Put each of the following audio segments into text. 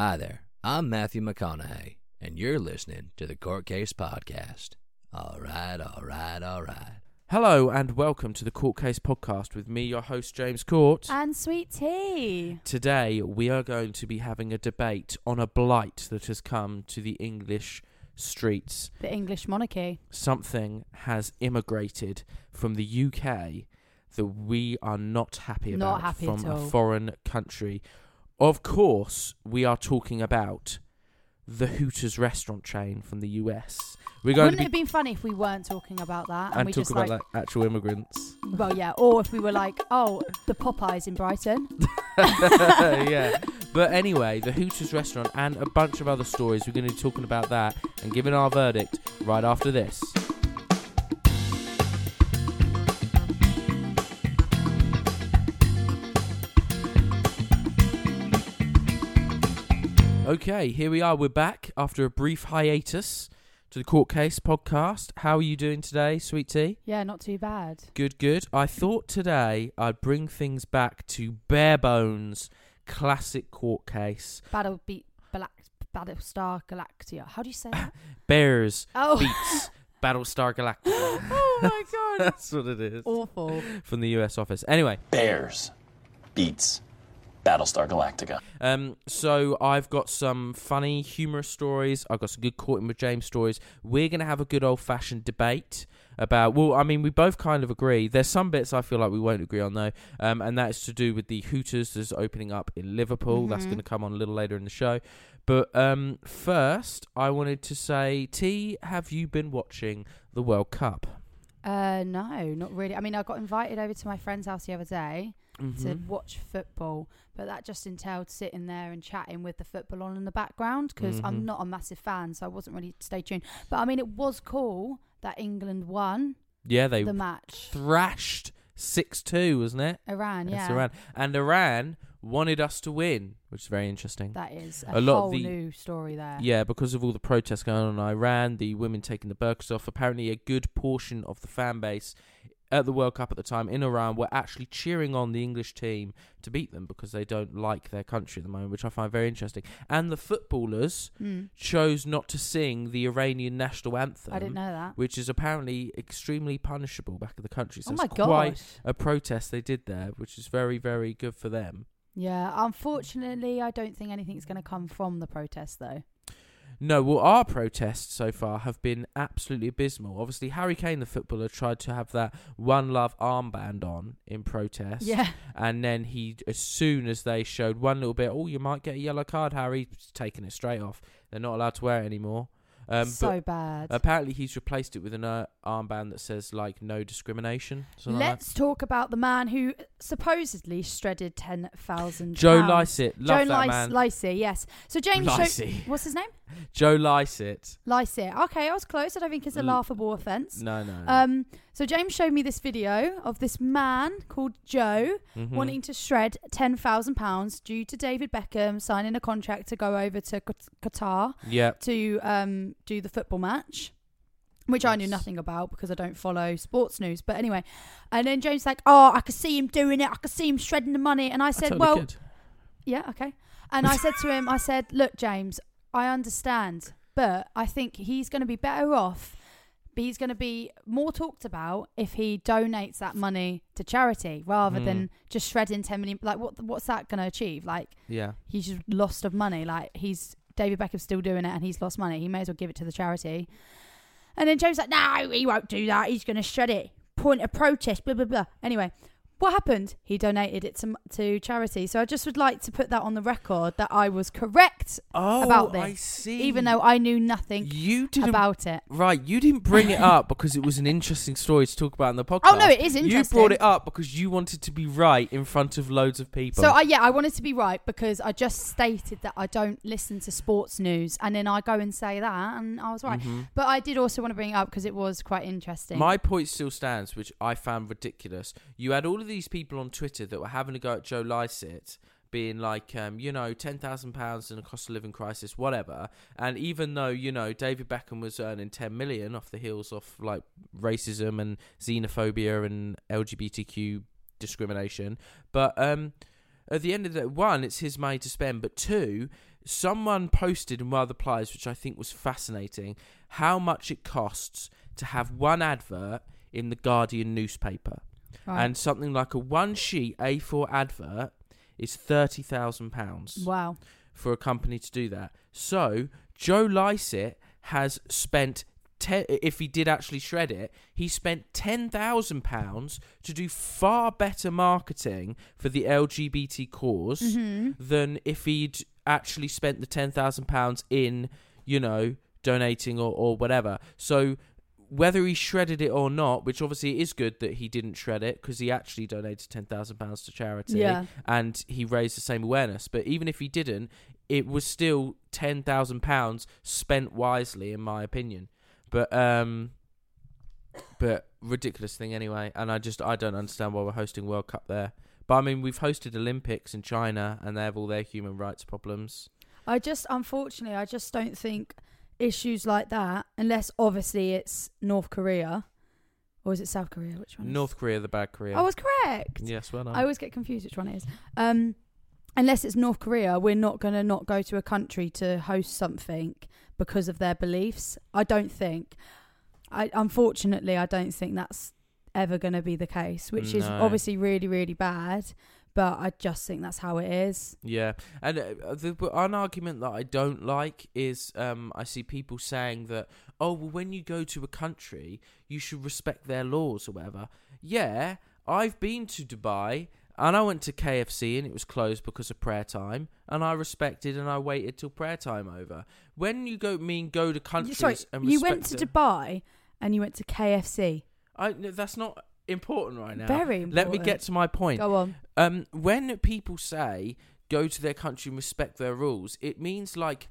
Hi there, I'm Matthew McConaughey, and you're listening to the Court Case Podcast. All right, all right, all right. Hello and welcome to the Court Case Podcast with me, your host James Court. And sweet tea. Today we are going to be having a debate on a blight that has come to the English streets. The English monarchy. Something has immigrated from the UK that we are not happy Not about happy from at a all. foreign country. Of course, we are talking about the Hooters restaurant chain from the US. We're going Wouldn't to it have been funny if we weren't talking about that and we talk just about like, like actual immigrants. well, yeah, or if we were like, oh, the Popeyes in Brighton. yeah. But anyway, the Hooters restaurant and a bunch of other stories. We're going to be talking about that and giving our verdict right after this. Okay, here we are. We're back after a brief hiatus to the Court Case podcast. How are you doing today, Sweet Tea? Yeah, not too bad. Good, good. I thought today I'd bring things back to bare bones, classic court case. Battle beat Black Battlestar Galactica. How do you say that? Bears Oh. beats Battlestar Galactica. oh my god. That's what it is. Awful. From the US office. Anyway, Bears beats Battlestar Galactica. um, so I've got some funny, humorous stories. I've got some good Courting with James stories. We're going to have a good old fashioned debate about, well, I mean, we both kind of agree. There's some bits I feel like we won't agree on, though, um, and that is to do with the Hooters that's opening up in Liverpool. That's Mhm. going to come on a little later in the show. But um, first, I wanted to say, T, have you been watching the World Cup? Uh, no, not really. I mean, I got invited over to my friend's house the other day to Mhm. watch football, but that just entailed sitting there and chatting with the football on in the background because Mhm. I'm not a massive fan, so I wasn't really stay tuned. But I mean, it was cool that England won Yeah, they the match. thrashed 6 2, wasn't it? Iran, yeah, Yes, Iran. And Iran wanted us to win, which is very interesting. that is a, A lot of whole the- new story there. Yeah, because of all the protests going on in Iran, the women taking the burqas off, apparently a good portion of the fan base at the World Cup at the time in Iran were actually cheering on the English team to beat them because they don't like their country at the moment, which I find very interesting. And the footballers Mm. chose not to sing the Iranian national anthem. I didn't know that. Which is apparently extremely punishable back in the country. So oh my it's quite gosh. a protest they did there, which is very, very good for them. Yeah, unfortunately, I don't think anything's going to come from the protest though. No, well, our protests so far have been absolutely abysmal. Obviously, Harry Kane, the footballer, tried to have that One Love armband on in protest. Yeah, And then he, as soon as they showed one little bit, oh, you might get a yellow card, Harry, he's taking it straight off. They're not allowed to wear it anymore. Um, so bad. apparently, he's replaced it with an uh, armband that says, like, no discrimination. something like. Let's talk about the man who supposedly shredded ten thousand. Joe Lycett. Love Joe that Lice- man. Lycett, yes. So James, show- what's his name? Joe Lycett. Lycett. Okay, I was close. I don't think it's a laughable offence. No, no. no. Um, so James showed me this video of this man called Joe Mhm. wanting to shred ten thousand pounds due to David Beckham signing a contract to go over to Qat- Qatar Yeah. to um, do the football match, which I knew Yes. nothing about because I don't follow sports news. But anyway, and then James like, oh, I could see him doing it. I could see him shredding the money, and I said, well, yeah, okay. And I said to him, I said, look, James, I understand, but I think he's going to be better off but he's going to be more talked about if he donates that money to charity rather Mm. than just shredding 10 million. Like, what what's that going to achieve? Like, Yeah. he's just lost of money. Like, he's David Beckham's still doing it and he's lost money. He may as well give it to the charity. And then James like, no, he won't do that. He's going to shred it. Point of protest, blah, blah, blah. Anyway, what happened? He donated it to, to charity. So I just would like to put that on the record that I was correct Oh, about this. I see. even though I knew nothing you didn't about it. Right, you didn't bring it up because it was an interesting story to talk about in the podcast. Oh, no, it is interesting. You brought it up because you wanted to be right in front of loads of people. So I, yeah, I wanted to be right because I just stated that I don't listen to sports news, and then I go and say that, and I was right. Mhm. But I did also want to bring it up because it was quite interesting. My point still stands, which I found ridiculous. You had all of these people on Twitter that were having a go at Joe Lycett, being like, um, you know, ten thousand pounds in a cost of living crisis, whatever. And even though you know David Beckham was earning ten million off the heels of like racism and xenophobia and LGBTQ discrimination, but um, at the end of the one, it's his money to spend. But two, someone posted in one of the plies, which I think was fascinating, how much it costs to have one advert in the Guardian newspaper. Right. And something like a one sheet A4 advert is £30,000 wow. for a company to do that. So Joe Lycett has spent. Te- if he did actually shred it, he spent ten thousand pounds to do far better marketing for the LGBT because Mhm. than if he'd actually spent the ten thousand pounds in, you know, donating or, or whatever. So whether he shredded it or not, which obviously it is good that he didn't shred it because he actually donated ten thousand pounds to charity Yeah. and he raised the same awareness. But even if he didn't, it was still ten thousand pounds spent wisely, in my opinion. But um, but ridiculous thing anyway. And I just I don't understand why we're hosting World Cup there. But I mean, we've hosted Olympics in China, and they have all their human rights problems. I just, unfortunately, I just don't think issues like that, unless obviously it's North Korea, or is it South Korea? Which one? North Korea, the bad Korea. I was correct. yes, well done. I always get confused which one it is. Um, unless it's North Korea, we're not going to not go to a country to host something because of their beliefs. I don't think. I unfortunately, I don't think that's ever going to be the case, which is obviously really, really bad. But I just think that's how it is. Yeah, and uh, the an argument that I don't like is um, I see people saying that oh well when you go to a country you should respect their laws or whatever. Yeah, I've been to Dubai and I went to KFC and it was closed because of prayer time and I respected and I waited till prayer time over. When you go mean go to countries Sorry, and you went to the- Dubai and you went to KFC. I that's not important right now. Very important. Let me get to my point. Go on. Um, when people say go to their country and respect their rules, it means like,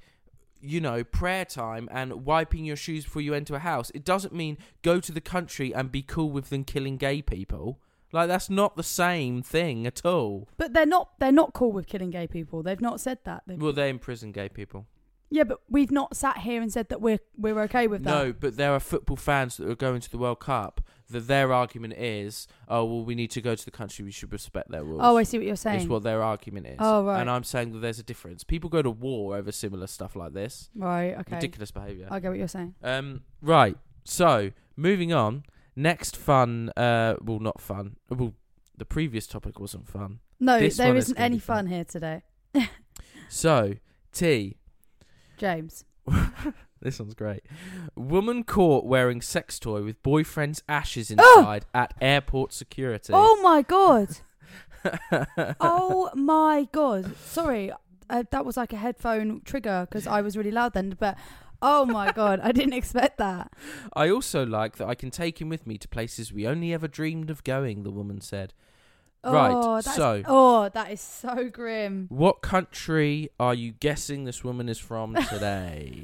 you know, prayer time and wiping your shoes before you enter a house. It doesn't mean go to the country and be cool with them killing gay people. Like that's not the same thing at all. But they're not. They're not cool with killing gay people. They've not said that. They've, Well, they imprison gay people. Yeah, but we've not sat here and said that we're we're okay with that. No, but there are football fans that are going to the World Cup. That their argument is, oh well, we need to go to the country. We should respect their rules. Oh, I see what you're saying. Is what their argument is. Oh, right. And I'm saying that there's a difference. People go to war over similar stuff like this. Right. Okay. Ridiculous behaviour. I get what you're saying. Um, right. So moving on. Next fun. Uh, well, not fun. Well, the previous topic wasn't fun. No, This there one is isn't any fun. fun here today, So, T. James. This one's great. Woman caught wearing sex toy with boyfriend's ashes Oh! inside at airport security. Oh my god. oh my god. Sorry, uh, that was like a headphone trigger because I was really loud then. But oh my god, I didn't expect that. I also like that I can take him with me to places we only ever dreamed of going. The woman said. Right, Oh, that's, so- oh, that is so grim. What country are you guessing this woman is from today?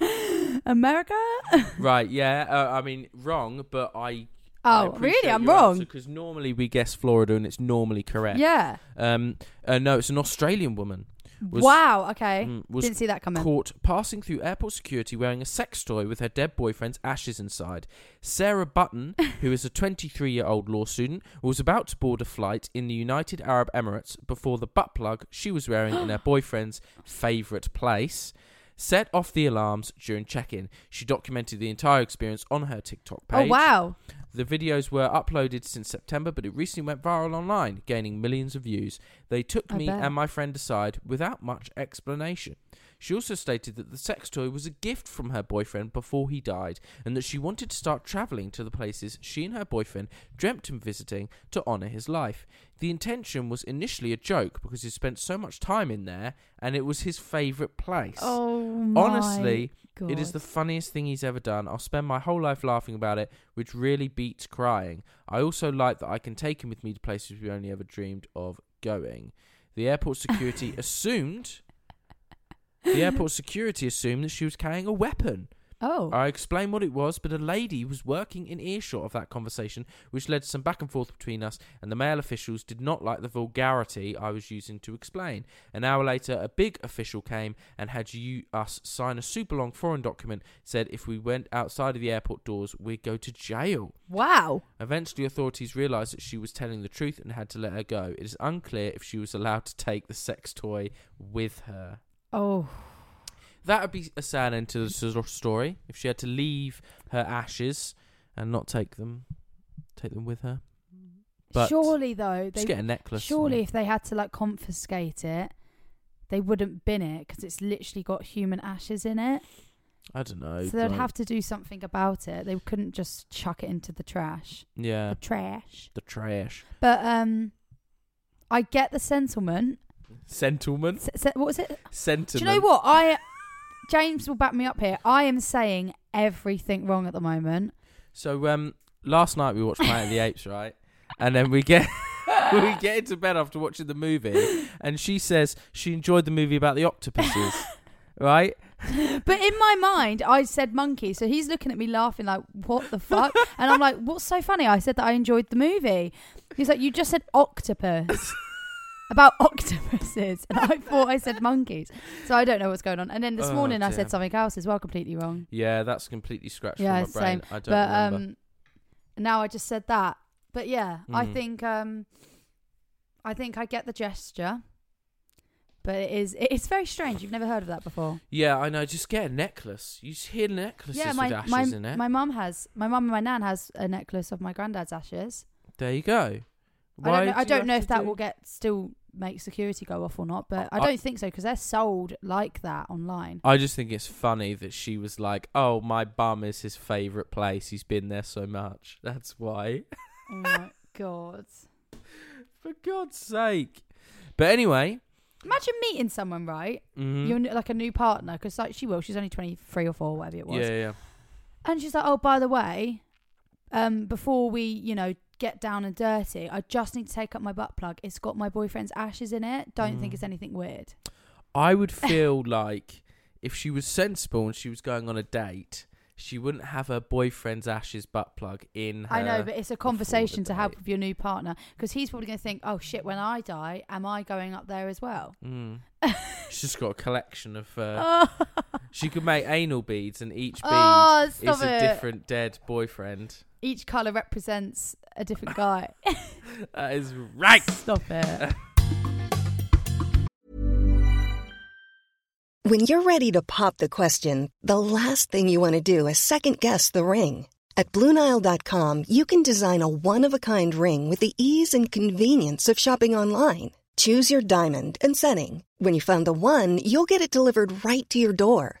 America? right, yeah. Uh, I mean, wrong, but I. Oh, really? I'm wrong. wrong. Because normally we guess Florida and it's normally correct. Yeah. Um. Uh, no, it's an Australian woman. Was- wow. Okay. mm, was Didn't see that coming. caught passing through airport security wearing a sex toy with her dead boyfriend's ashes inside. Sarah Button, who is a 23 year old law student, was about to board a flight in the United Arab Emirates before the butt plug she was wearing in her boyfriend's favourite place. set off the alarms during check in. She documented the entire experience on her TikTok page. Oh page. wow. The videos were uploaded since September, but it recently went viral online, gaining millions of views. They took I me bet. and my friend aside without much explanation. She also stated that the sex toy was a gift from her boyfriend before he died, and that she wanted to start travelling to the places she and her boyfriend dreamt of visiting to honour his life. The intention was initially a joke because he spent so much time in there, and it was his favourite place. Oh my Honestly, God. it is the funniest thing he's ever done. I'll spend my whole life laughing about it, which really beats crying. I also like that I can take him with me to places we only ever dreamed of going. The airport security assumed. The airport security assumed that she was carrying a weapon. Oh. I explained what it was, but a lady was working in earshot of that conversation, which led to some back and forth between us, and the male officials did not like the vulgarity I was using to explain. An hour later, a big official came and had you us sign a super long foreign document, said if we went outside of the airport doors, we'd go to jail. wow. Eventually, authorities realised that she was telling the truth and had to let her go. It is unclear if she was allowed to take the sex toy with her. Oh. That would be a sad end to the story if she had to leave her ashes and not take them, take them with her. But surely though, they Just get a necklace. surely or- if they had to like confiscate it, they wouldn't bin it because it's literally got human ashes in it. I don't know. so they'd like- have to do something about it. They couldn't just chuck it into the trash. yeah The trash. the trash But um, I get the sentiment. Sentiment Se- se- what was it? sentiment. Do you know what I? James will back me up here. I am saying everything wrong at the moment. So um, last night we watched Planet of the Apes, right? And then we get we get into bed after watching the movie, and she says she enjoyed the movie about the octopuses, right? But in my mind, I said monkey, so he's looking at me laughing like, "What the fuck?" and I'm like, "What's so funny?" I said that I enjoyed the movie. He's like, "You just said octopus." About octopuses, and I thought I said monkeys, so I don't know what's going on. And then this Oh, morning I dear. said something else as well, completely wrong. Yeah, that's completely scratched Yeah, from my brain. same. I don't but remember. um, now I just said that. But yeah, I Mm. think um, I think I get the gesture, but it is it's very strange. You've never heard of that before. yeah, I know. Just get a necklace. You just hear necklaces yeah, my with ashes my in it. my mum has my mum and my nan has a necklace of my granddad's ashes. there you go. I don't know, I do you don't have know to if that do- will get still make security go off or not, but I I- don't think so because they're sold like that online. I just think it's funny that she was like, "Oh, my bum is his favorite place. He's been there so much. That's why." oh my god! For God's sake. But anyway, Imagine meeting someone, right? mhm. You're like a new partner because like she will. She's only twenty three or four, whatever it was. yeah, yeah. And she's like, "Oh, by the way, um, before we, you know, get down and dirty, I just need to take up my butt plug. It's got my boyfriend's ashes in it. Don't think Mm. it's anything weird." I would feel like if she was sensible and she was going on a date, she wouldn't have her boyfriend's ashes butt plug in her. I know, but it's a conversation to have with your new partner because he's probably going to think, "Oh shit, when I die, am I going up there as well?" Mm. She's just got a collection of. Uh, oh, She could make anal beads, and each bead Oh, is stop a it. different dead boyfriend. Each color represents a different guy. That is right. Stop it. When you're ready to pop the question, the last thing you want to do is second guess the ring. At Bluenile.com, you can design a one of a kind ring with the ease and convenience of shopping online. Choose your diamond and setting. When you find the one, you'll get it delivered right to your door.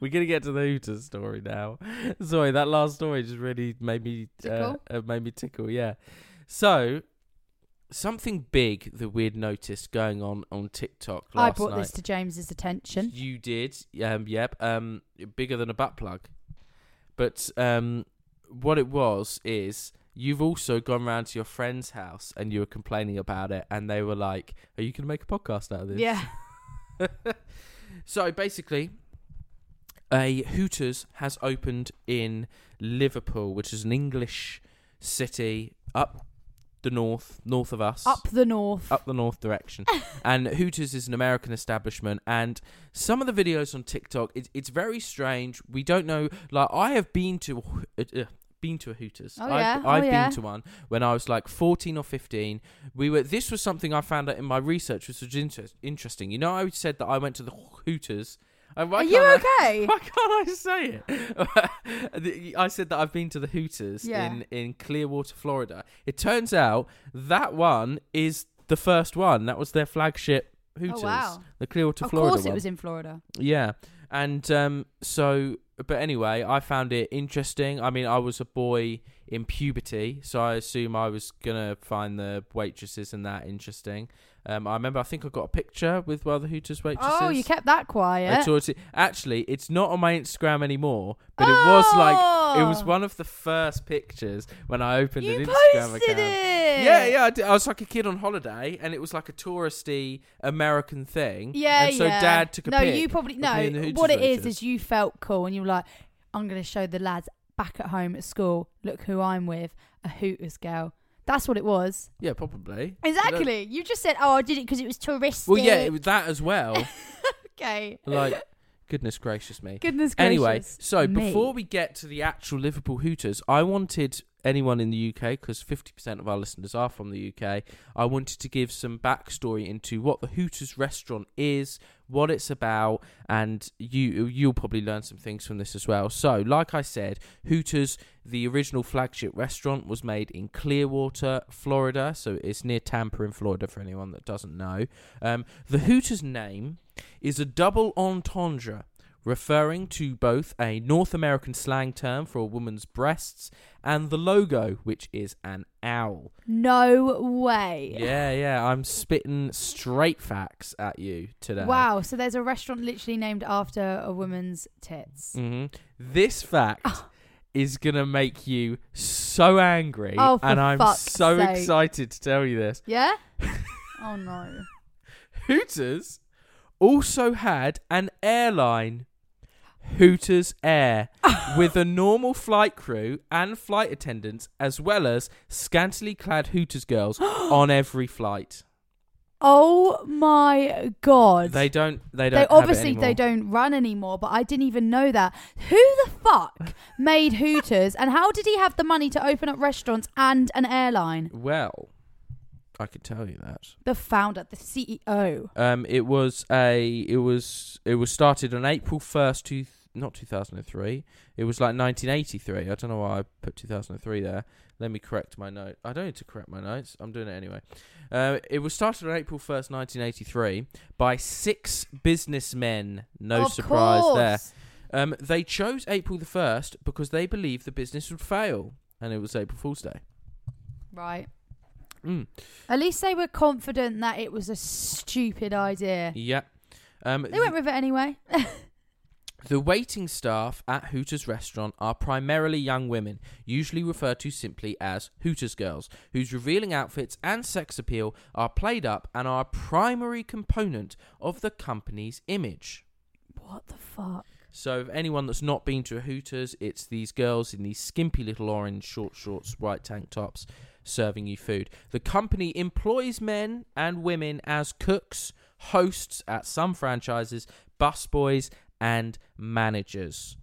We're gonna get to the Hooters story now. Sorry, that last story just really made me uh, Tickle? uh, made me tickle. Yeah. So something big that we'd noticed going on on TikTok I brought night. this to James's attention. You did, um, yep. Um, bigger than a butt plug. But um, what it was is you've also gone round to your friend's house and you were complaining about it, and they were like, "Are you gonna make a podcast out of this?" Yeah. so basically, a Hooters has opened in Liverpool, which is an English city up the north, north of us Up the north. up the north direction. and Hooters is an American establishment. And some of the videos on TikTok, it, it's very strange. We don't know. Like I have been to. Uh, uh, been to a Hooters. Oh, I've, yeah? Oh, I've yeah. been to one when I was like 14 or 15. We were this was something I found out in my research which was inter- interesting. You know I said that I went to the Hooters. Why Are you can't I- okay? why can't I say it? I said that I've been to the Hooters Yeah. in, in Clearwater, Florida. It turns out that one is the first one. That was their flagship Hooters. Oh, wow. The Clearwater, of Florida course, it one. was in Florida. Yeah. And um, so, but anyway, I found it interesting. I mean, I was a boy in puberty, so I assume I was gonna find the waitresses and that interesting. Um, I remember, I think I got a picture with one of the Hooters waitresses. Oh, you kept that I quiet. taught it. Actually, it's not on my Instagram anymore, but it was like it was Oh. one of the first pictures when I opened You an Instagram posted account. it. Yeah, yeah. I, did. I was like a kid on holiday, and it was like a touristy American thing. Yeah, and so yeah. Dad took a no, pic you probably of no. me and the Hooters What it is waitress. is you felt cool, and you were like, "I'm going to show the lads back at home at school. Look who I'm with, a Hooters girl." That's what it was. yeah, probably. Exactly. You just said, "Oh, I did it because it was touristic." Well, yeah, it was that as well. okay. like, goodness gracious me. Goodness gracious. Anyway, so me. before we get to the actual Liverpool Hooters, I wanted anyone in the UK, because 50% of our listeners are from the UK, I wanted to give some backstory into what the Hooters restaurant is, what it's about, and you you'll probably learn some things from this as well. So, like I said, Hooters, the original flagship restaurant, was made in Clearwater, Florida. So it's near Tampa in Florida for anyone that doesn't know. Um, the Hooters name is a double entendre referring to both a North American slang term for a woman's breasts and the logo, which is an owl. No way. Yeah, yeah, I'm spitting straight facts at you today. Wow. So there's a restaurant literally named after a woman's tits. hmm This fact is gonna make you so angry, Oh, for and I'm so sake. excited to tell you this. Yeah. oh no. Hooters also had an airline, Hooters Air, with a normal flight crew and flight attendants, as well as scantily clad Hooters girls on every flight. Oh my god. They don't. They don't. They obviously they don't run anymore, but I didn't even know that. Who the fuck made Hooters and how did he have the money to open up restaurants and an airline? Well, I could tell you that. The founder, the CEO. Um, it was a. It was. It was started on April first, two. Not two thousand and three. It was like nineteen eighty three. I don't know why I put two thousand and three there. Let me correct my note. I don't need to correct my notes. I'm doing it anyway. Uh, it was started on April first, nineteen eighty three, by six businessmen. No Of surprise there. Um, they chose April the first because they believed the business would fail, and it was April Fool's Day. Right. Mm. At least they were confident that it was a stupid idea. Yeah. Um, They went with it anyway. The waiting staff at Hooters restaurant are primarily young women, usually referred to simply as Hooters girls, whose revealing outfits and sex appeal are played up and are a primary component of the company's image. what the fuck? So, if anyone that's not been to a Hooters, it's these girls in these skimpy little orange short shorts, white tank tops, serving you food. The company employs men and women as cooks, hosts at some franchises, busboys, and managers.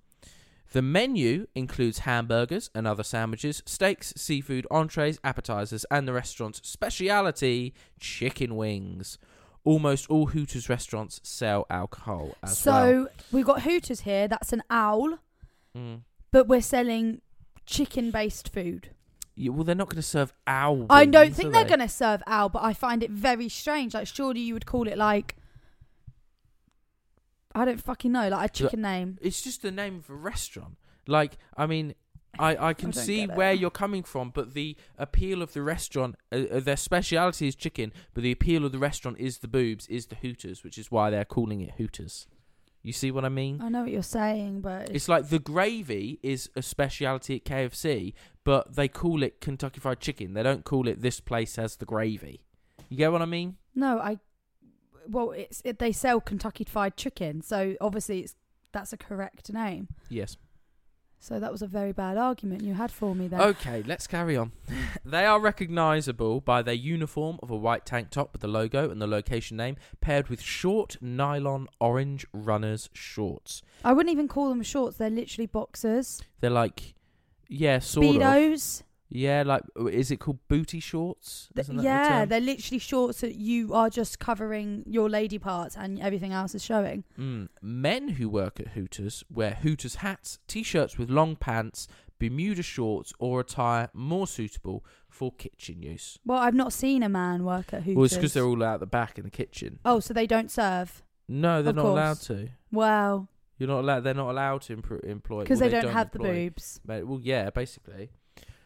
The menu includes hamburgers and other sandwiches, steaks, seafood, entrees, appetizers, and the restaurant's speciality, chicken wings. Almost all Hooters restaurants sell alcohol as so well. we've got Hooters here. That's an owl, Mm. but we're selling chicken-based food. Yeah, well, they're not going to serve owl. I don't think are they're they? going to serve owl, but I find it very strange. Like, surely you would call it like I don't fucking know, like a chicken name. It's just the name of a restaurant. Like, I mean, I, I can I see where you're coming from, but the appeal of the restaurant, uh, uh, their speciality is chicken, but the appeal of the restaurant is the boobs, is the Hooters, which is why they're calling it Hooters. You see what I mean? I know what you're saying, but It's like the gravy is a speciality at KFC, but they call it Kentucky Fried Chicken. They don't call it this place has the gravy. You get what I mean? no, I. Well, it's it, they sell Kentucky Fried Chicken, so obviously it's that's a correct name. Yes. So that was a very bad argument you had for me there. Okay, let's carry on. they are recognisable by their uniform of a white tank top with the logo and the location name, paired with short nylon orange runners shorts. I wouldn't even call them shorts; they're literally boxers, They're like, yeah, sort of. speedos. Yeah, like, is it called booty shorts? The yeah, term? they're literally shorts that you are just covering your lady parts and everything else is showing. Mm. Men who work at Hooters wear Hooters hats, t-shirts with long pants, Bermuda shorts, or attire more suitable for kitchen use. Well, I've not seen a man work at Hooters. Well, it's because they're all out the back in the kitchen. Oh, so they don't serve? No, they're Of not allowed to. Wow, You're not allowed. They're not allowed to impro- employ because well, they, don't, have the boobs. Well, yeah, basically.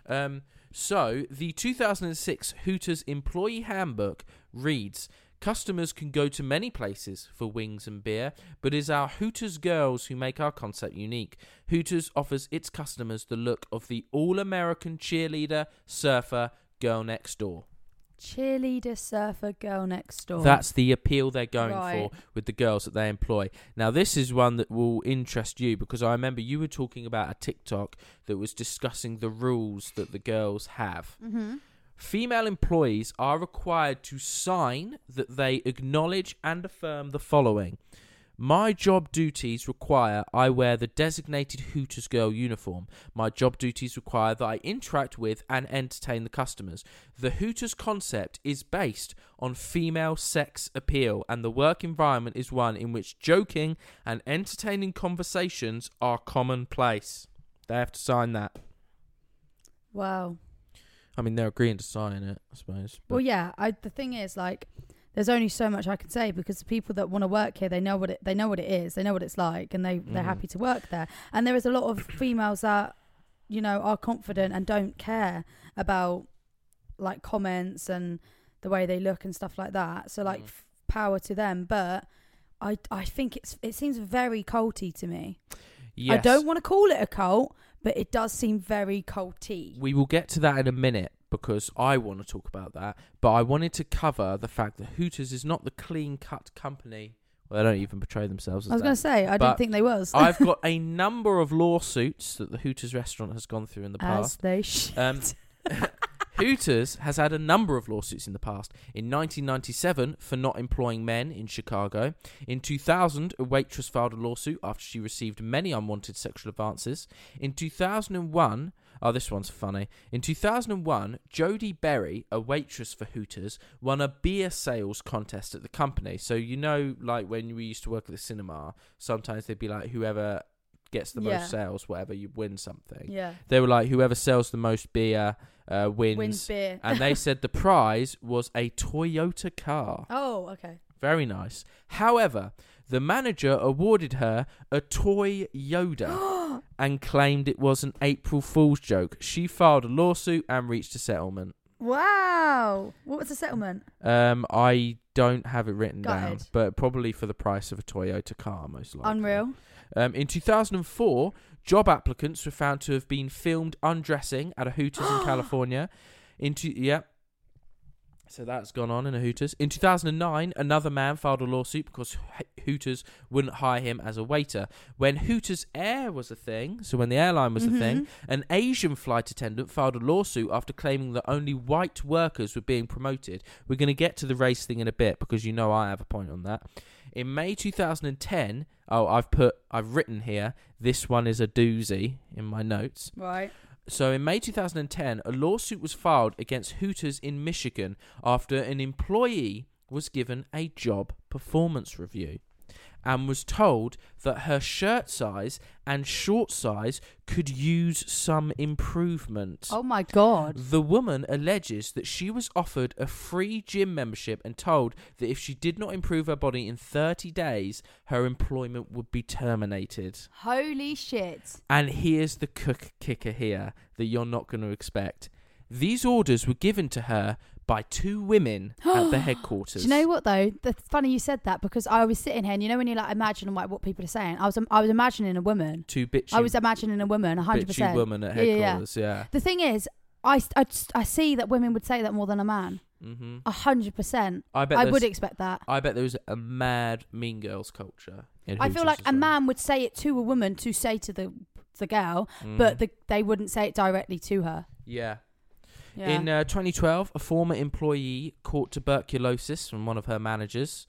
Um, so the 2006 Hooters employee handbook reads: Customers can go to many places for wings and beer, but it is our Hooters girls who make our concept unique. Hooters offers its customers the look of the all-American cheerleader, surfer, girl next door. Cheerleader, surfer, girl next door. That's the appeal they're going Right. for with the girls that they employ. Now, this is one that will interest you because I remember you were talking about a TikTok that was discussing the rules that the girls have. hmm Female employees are required to sign that they acknowledge and affirm the following. My job duties require I wear the designated Hooters girl uniform. My job duties require that I interact with and entertain the customers. The Hooters concept is based on female sex appeal, and the work environment is one in which joking and entertaining conversations are commonplace. They have to sign that. Wow. I mean, they're agreeing to sign it, I suppose. Well, yeah. I the thing is, like, there's only so much I can say because the people that want to work here, they know what it they know what it is, they know what it's like, and they they're Mhm. happy to work there. And there is a lot of females that, you know, are confident and don't care about like comments and the way they look and stuff like that. So like, Mm. f- power to them. But I I think it's it seems very culty to me. Yes. I don't want to call it a cult, but it does seem very culty. We will get to that in a minute because I want to talk about that. But I wanted to cover the fact that Hooters is not the clean cut company. Well, they don't even portray themselves as I was going to say I didn't think they was. I've got a number of lawsuits that the Hooters restaurant has gone through in the as past. they should. Um, Hooters has had a number of lawsuits in the past. In 1997, for not employing men in Chicago. In 2000, a waitress filed a lawsuit after she received many unwanted sexual advances. In 2001, oh, this one's funny. In 2001, Jodee Berry, a waitress for Hooters, won a beer sales contest at the company. So, you know, like when we used to work at the cinema, sometimes they'd be like, whoever gets the Yeah. most sales, whatever, you win something yeah. they were like whoever sells the most beer uh, wins, Wins beer. and they said the prize was a Toyota car. Oh, okay. Very nice. However, the manager awarded her a toy Yoda and claimed it was an April Fool's joke. She filed a lawsuit and reached a settlement. Wow. What was the settlement? Um, I don't have it written down, Gutted. but probably for the price of a Toyota car, most likely. Unreal. Um, in 2004, job applicants were found to have been filmed undressing at a Hooters in California. Into yeah. So that's gone on in a Hooters. In 2009, another man filed a lawsuit because Hooters wouldn't hire him as a waiter. When Hooters Air was a thing, so when the airline was a mm-hmm. thing, an Asian flight attendant filed a lawsuit after claiming that only white workers were being promoted. We're going to get to the race thing in a bit because you know I have a point on that. In May 2010, oh, I've put, I've written here, this one is a doozy in my notes. Right. So in May 2010, a lawsuit was filed against Hooters in Michigan after an employee was given a job performance review and was told that her shirt size and short size could use some improvement. Oh my god. The woman alleges that she was offered a free gym membership and told that if she did not improve her body in 30 days, her employment would be terminated. Holy shit. And here's the cook kicker here that you're not going to expect. These orders were given to her by two women at the headquarters. Do you know what though? That's funny you said that because I was sitting here and you know when you like imagine like what people are saying. I was I was imagining a woman. Two bitchy, I was imagining a woman, hundred bitchy percent. woman at Yeah, yeah, yeah. headquarters. Yeah. The thing is, I, I, I see that women would say that more than a man. hmm A hundred percent. I bet I would expect that. I bet there was a mad Mean Girls culture. I feel like a well. man would say it to a woman to say to the the girl, Mhm. but the, they wouldn't say it directly to her. Yeah. Yeah. In uh, 2012, a former employee caught tuberculosis from one of her managers.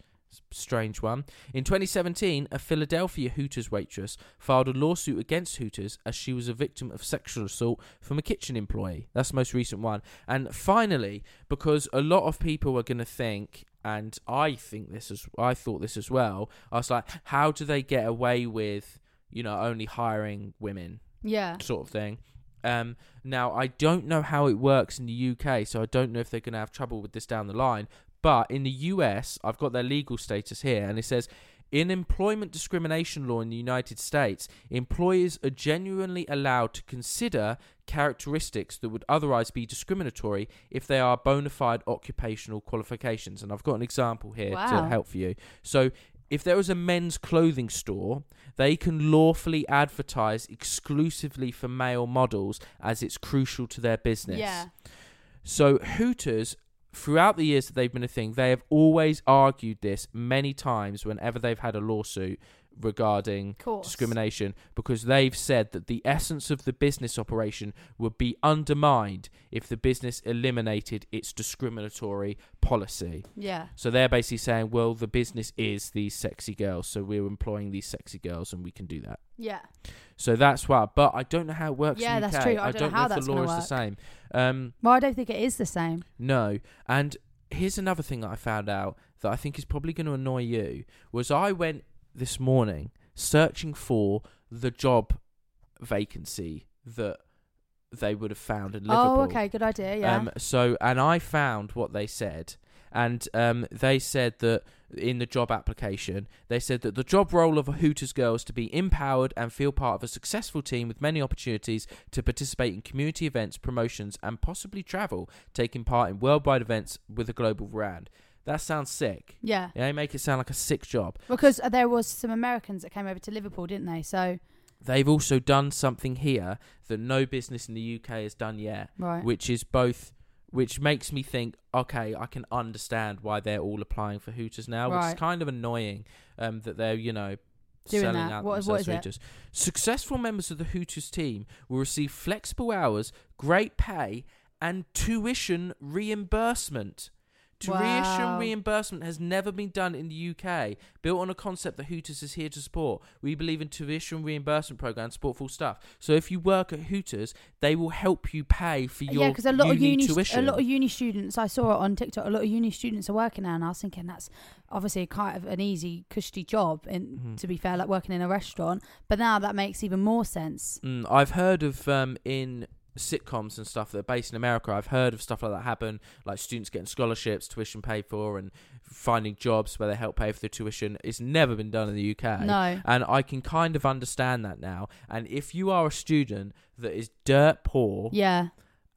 Strange one. In 2017, a Philadelphia Hooters waitress filed a lawsuit against Hooters as she was a victim of sexual assault from a kitchen employee. That's the most recent one. And finally, because a lot of people are going to think, and I think this as I thought this as well. I was like, how do they get away with, you know, only hiring women? yeah. sort of thing. Um, now I don't know how it works in the UK, so I don't know if they're going to have trouble with this down the line. But in the US, I've got their legal status here, and it says. In employment discrimination law in the United States, employers are genuinely allowed to consider characteristics that would otherwise be discriminatory if they are bona fide occupational qualifications. And I've got an example here to help for you. So, if there was a men's clothing store, they can lawfully advertise exclusively for male models as it's crucial to their business. Yeah. So Hooters, throughout the years that they've been a thing, they have always argued this many times whenever they've had a lawsuit regarding Course. discrimination because they've said that the essence of the business operation would be undermined if the business eliminated its discriminatory policy. Yeah. So they're basically saying, well, the business is these sexy girls, so we're employing these sexy girls and we can do that. Yeah. So that's why. But I don't know how it works. Yeah, in that's UK. true. I don't know how if the law is the same. Um, Well, I don't think it is the same. no. And here's another thing that I found out that I think is probably going to annoy you. Was I went this morning searching for the job vacancy that they would have found in Liverpool. Oh, okay, good idea. Yeah. Um, so, and I found what they said, and um, they said that in the job application, they said that the job role of a Hooters girl is to be empowered and feel part of a successful team with many opportunities to participate in community events, promotions, and possibly travel, taking part in worldwide events with a global brand. That sounds sick. yeah. Yeah, they make it sound like a sick job. Because uh, there was some Americans that came over to Liverpool, didn't they? So They've also done something here that no business in the UK has done yet. right. which is both which makes me think okay i can understand why they're all applying for hooters now which is kind of annoying um, that they're you know Doing selling that. out What- what is it? successful members of the hooters team will receive flexible hours great pay and tuition reimbursement Tuition Wow. reimbursement has never been done in the UK. Built on a concept that Hooters is here to support. We believe in tuition reimbursement programs, support full stuff. So if you work at Hooters, they will help you pay for your yeah, because a lot of uni uni, tuition. a lot of uni students. I saw it on TikTok. A lot of uni students are working now, and I was thinking that's obviously kind of an easy, cushy job. In Mhm. to be fair, like working in a restaurant. But now that makes even more sense. Mm, I've heard of um, in sitcoms and stuff that are based in America. I've heard of stuff like that happen, like students getting scholarships, tuition paid for, and finding jobs where they help pay for the tuition. It's never been done in the UK. No. And I can kind of understand that now. And if you are a student that is dirt poor Yeah,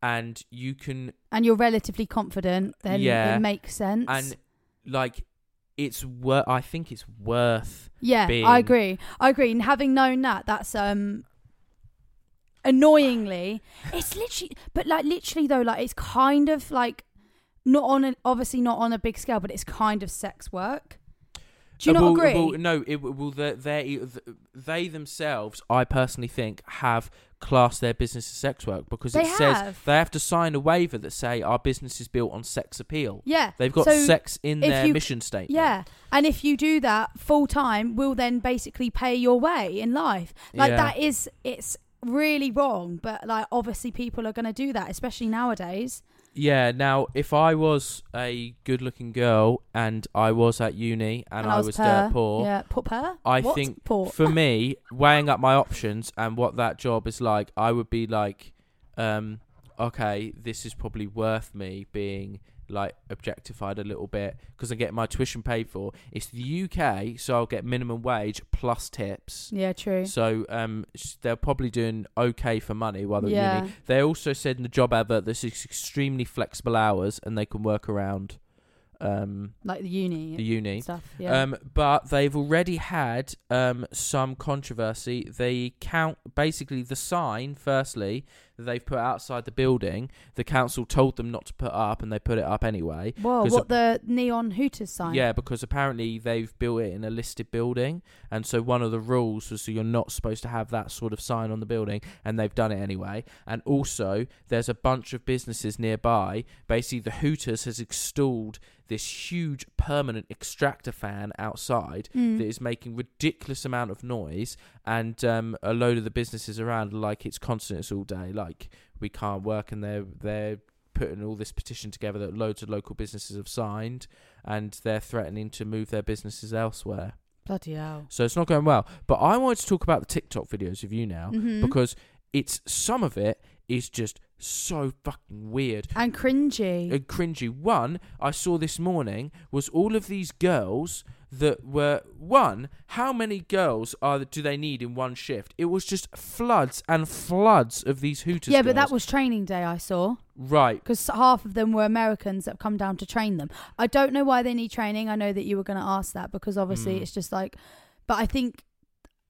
and you can and you're relatively confident, then Yeah. it makes sense. and like it's worth. I think it's worth. yeah, being- I agree. I agree. And having known that, that's um annoyingly, it's literally, but like literally though, like it's kind of like not on a, obviously not on a big scale, but it's kind of sex work. Do you Uh, not well- agree? well, no, it will. They, they they themselves, I personally think, have classed their business as sex work because They it says have. they have to sign a waiver that say our business is built on sex appeal. yeah, They've got So sex in their you- mission statement. Yeah, and if you do that full time, we'll then basically pay your way in life. Like Yeah. that is it's really wrong, but like obviously people are going to do that, especially nowadays. Yeah. Now, if I was a good-looking girl and I was at uni and, I, was, per, dirt poor, Yeah, poor per. I What? think poor. for me, weighing up my options and what that job is like, I would be like, um, okay, this is probably worth me being like objectified a little bit because I get my tuition paid for. It's the UK, so I'll get minimum wage plus tips. yeah, true. So um, they're probably doing okay for money while they're Yeah. uni. They also said in the job advert this is extremely flexible hours and they can work around um, like the uni, the uni. stuff. Yeah. Um, but they've already had um, some controversy. They count basically the sign. Firstly, that they've put outside the building. The council told them not to put up, and they put it up anyway. Whoa, 'cause what the neon Hooters sign? Yeah, because apparently they've built it in a listed building, and so one of the rules was so you're not supposed to have that sort of sign on the building, and they've done it anyway. And also, there's a bunch of businesses nearby. Basically, the Hooters has installed this huge permanent extractor fan outside Mm. that is making ridiculous amount of noise, and um, a load of the businesses around like it's constant, it's all day, like we can't work, and they're they're putting all this petition together that loads of local businesses have signed, and they're threatening to move their businesses elsewhere. Bloody hell. So it's not going well. But I wanted to talk about the TikTok videos of you now Mhm. because it's some of it is just so fucking weird And cringy. and cringy. One I saw this morning was all of these girls that were one. How many girls are do they need in one shift? It was just floods and floods of these Hooters. yeah, but that was training day. I saw right. because half of them were Americans that have come down to train them. I don't know why they need training. I know that you were going to ask that because obviously Mm. it's just like, but I think.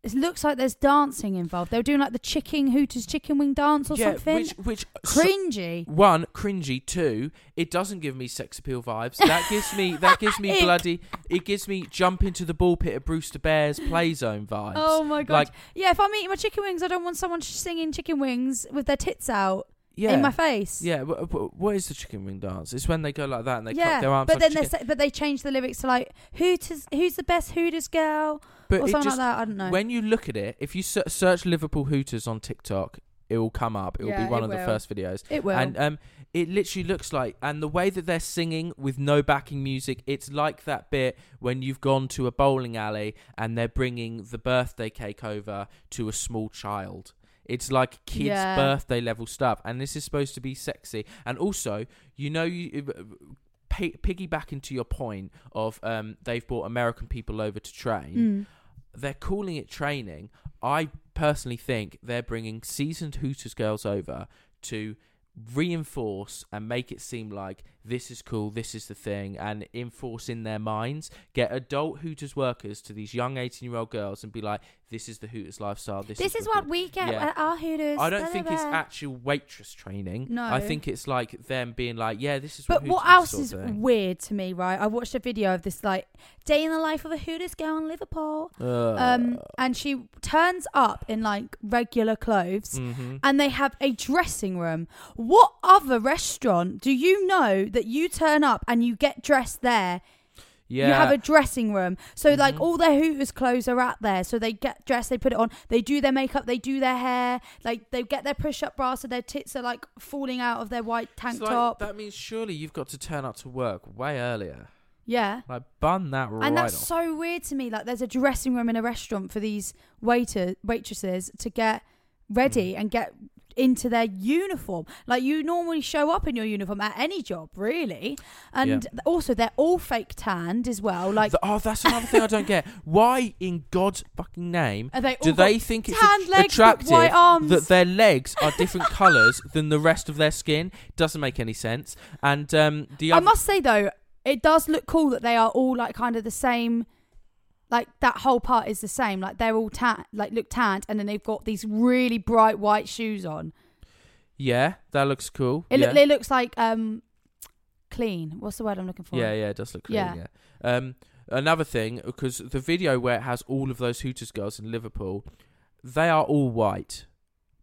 It looks like there's dancing involved. They were doing like the chicken Hooters chicken wing dance or yeah, something. which which so- Cringy. one cringy two it doesn't give me sex appeal vibes that gives me that gives me bloody it gives me jump into the ball pit of brewster bears play zone vibes Oh my god! like yeah, if I'm eating my chicken wings, I don't want someone singing chicken wings with their tits out yeah in my face. yeah wh- wh- what is the chicken wing dance it's when they go like that and they yeah. their arms but then they but they change the lyrics to like Hooters. Who's the best Hooters girl? But or something just like that. I don't know. when you look at it if you search liverpool hooters on tiktok it will come up it will Yeah, be one of the first videos it will. And um, it literally looks like, and the way that they're singing with no backing music, it's like that bit when you've gone to a bowling alley and they're bringing the birthday cake over to a small child. It's like kids' Yeah. birthday level stuff, and this is supposed to be sexy. And also, you know, you pi- piggyback into your point of um, they've brought American people over to train Mm. They're calling it training. I personally think they're bringing seasoned Hooters girls over to reinforce and make it seem like this is cool, this is the thing, and enforce in their minds. Get adult Hooters workers to these young 18 year old girls and be like, this is the Hooters lifestyle. This, This is what what we get Yeah. at our Hooters. I don't think it's actual waitress training. No. I think it's like them being like, yeah, this is But what what else is thing. weird to me, right? I watched a video of this like day in the life of a Hooters girl in Liverpool. Uh, Um, and she turns up in like regular clothes, mhm. and they have a dressing room. What other restaurant do you know that you turn up and you get dressed there? Yeah. You have a dressing room. So like Mhm. all their Hooters clothes are out there. So they get dressed, they put it on, they do their makeup, they do their hair, like they get their push up bra so their tits are like falling out of their white tank It's like, top. That means surely you've got to turn up to work way earlier. yeah. Like bun that right and that's off. so weird to me. Like there's a dressing room in a restaurant for these waiter waitresses to get Mm. ready and get into their uniform. Like you normally show up in your uniform at any job, really. And Yeah. also they're all fake tanned as well. Like The- oh, that's another thing I don't get. Why, in God's fucking name, Are they do they think it's legs attractive white arms? that their legs are different colours than the rest of their skin? Doesn't make any sense. And um, the I other, must say though, it does look cool that they are all like kind of the same. Like that whole part is the same. Like they're all tan, like look tanned, and then they've got these really bright white shoes on. yeah, that looks cool. It, yeah. look, it looks like um, clean. What's the word I'm looking for? Yeah, yeah, it does look clean. Yeah. Yeah. Um, another thing, because the video where it has all of those Hooters girls in Liverpool, they are all white.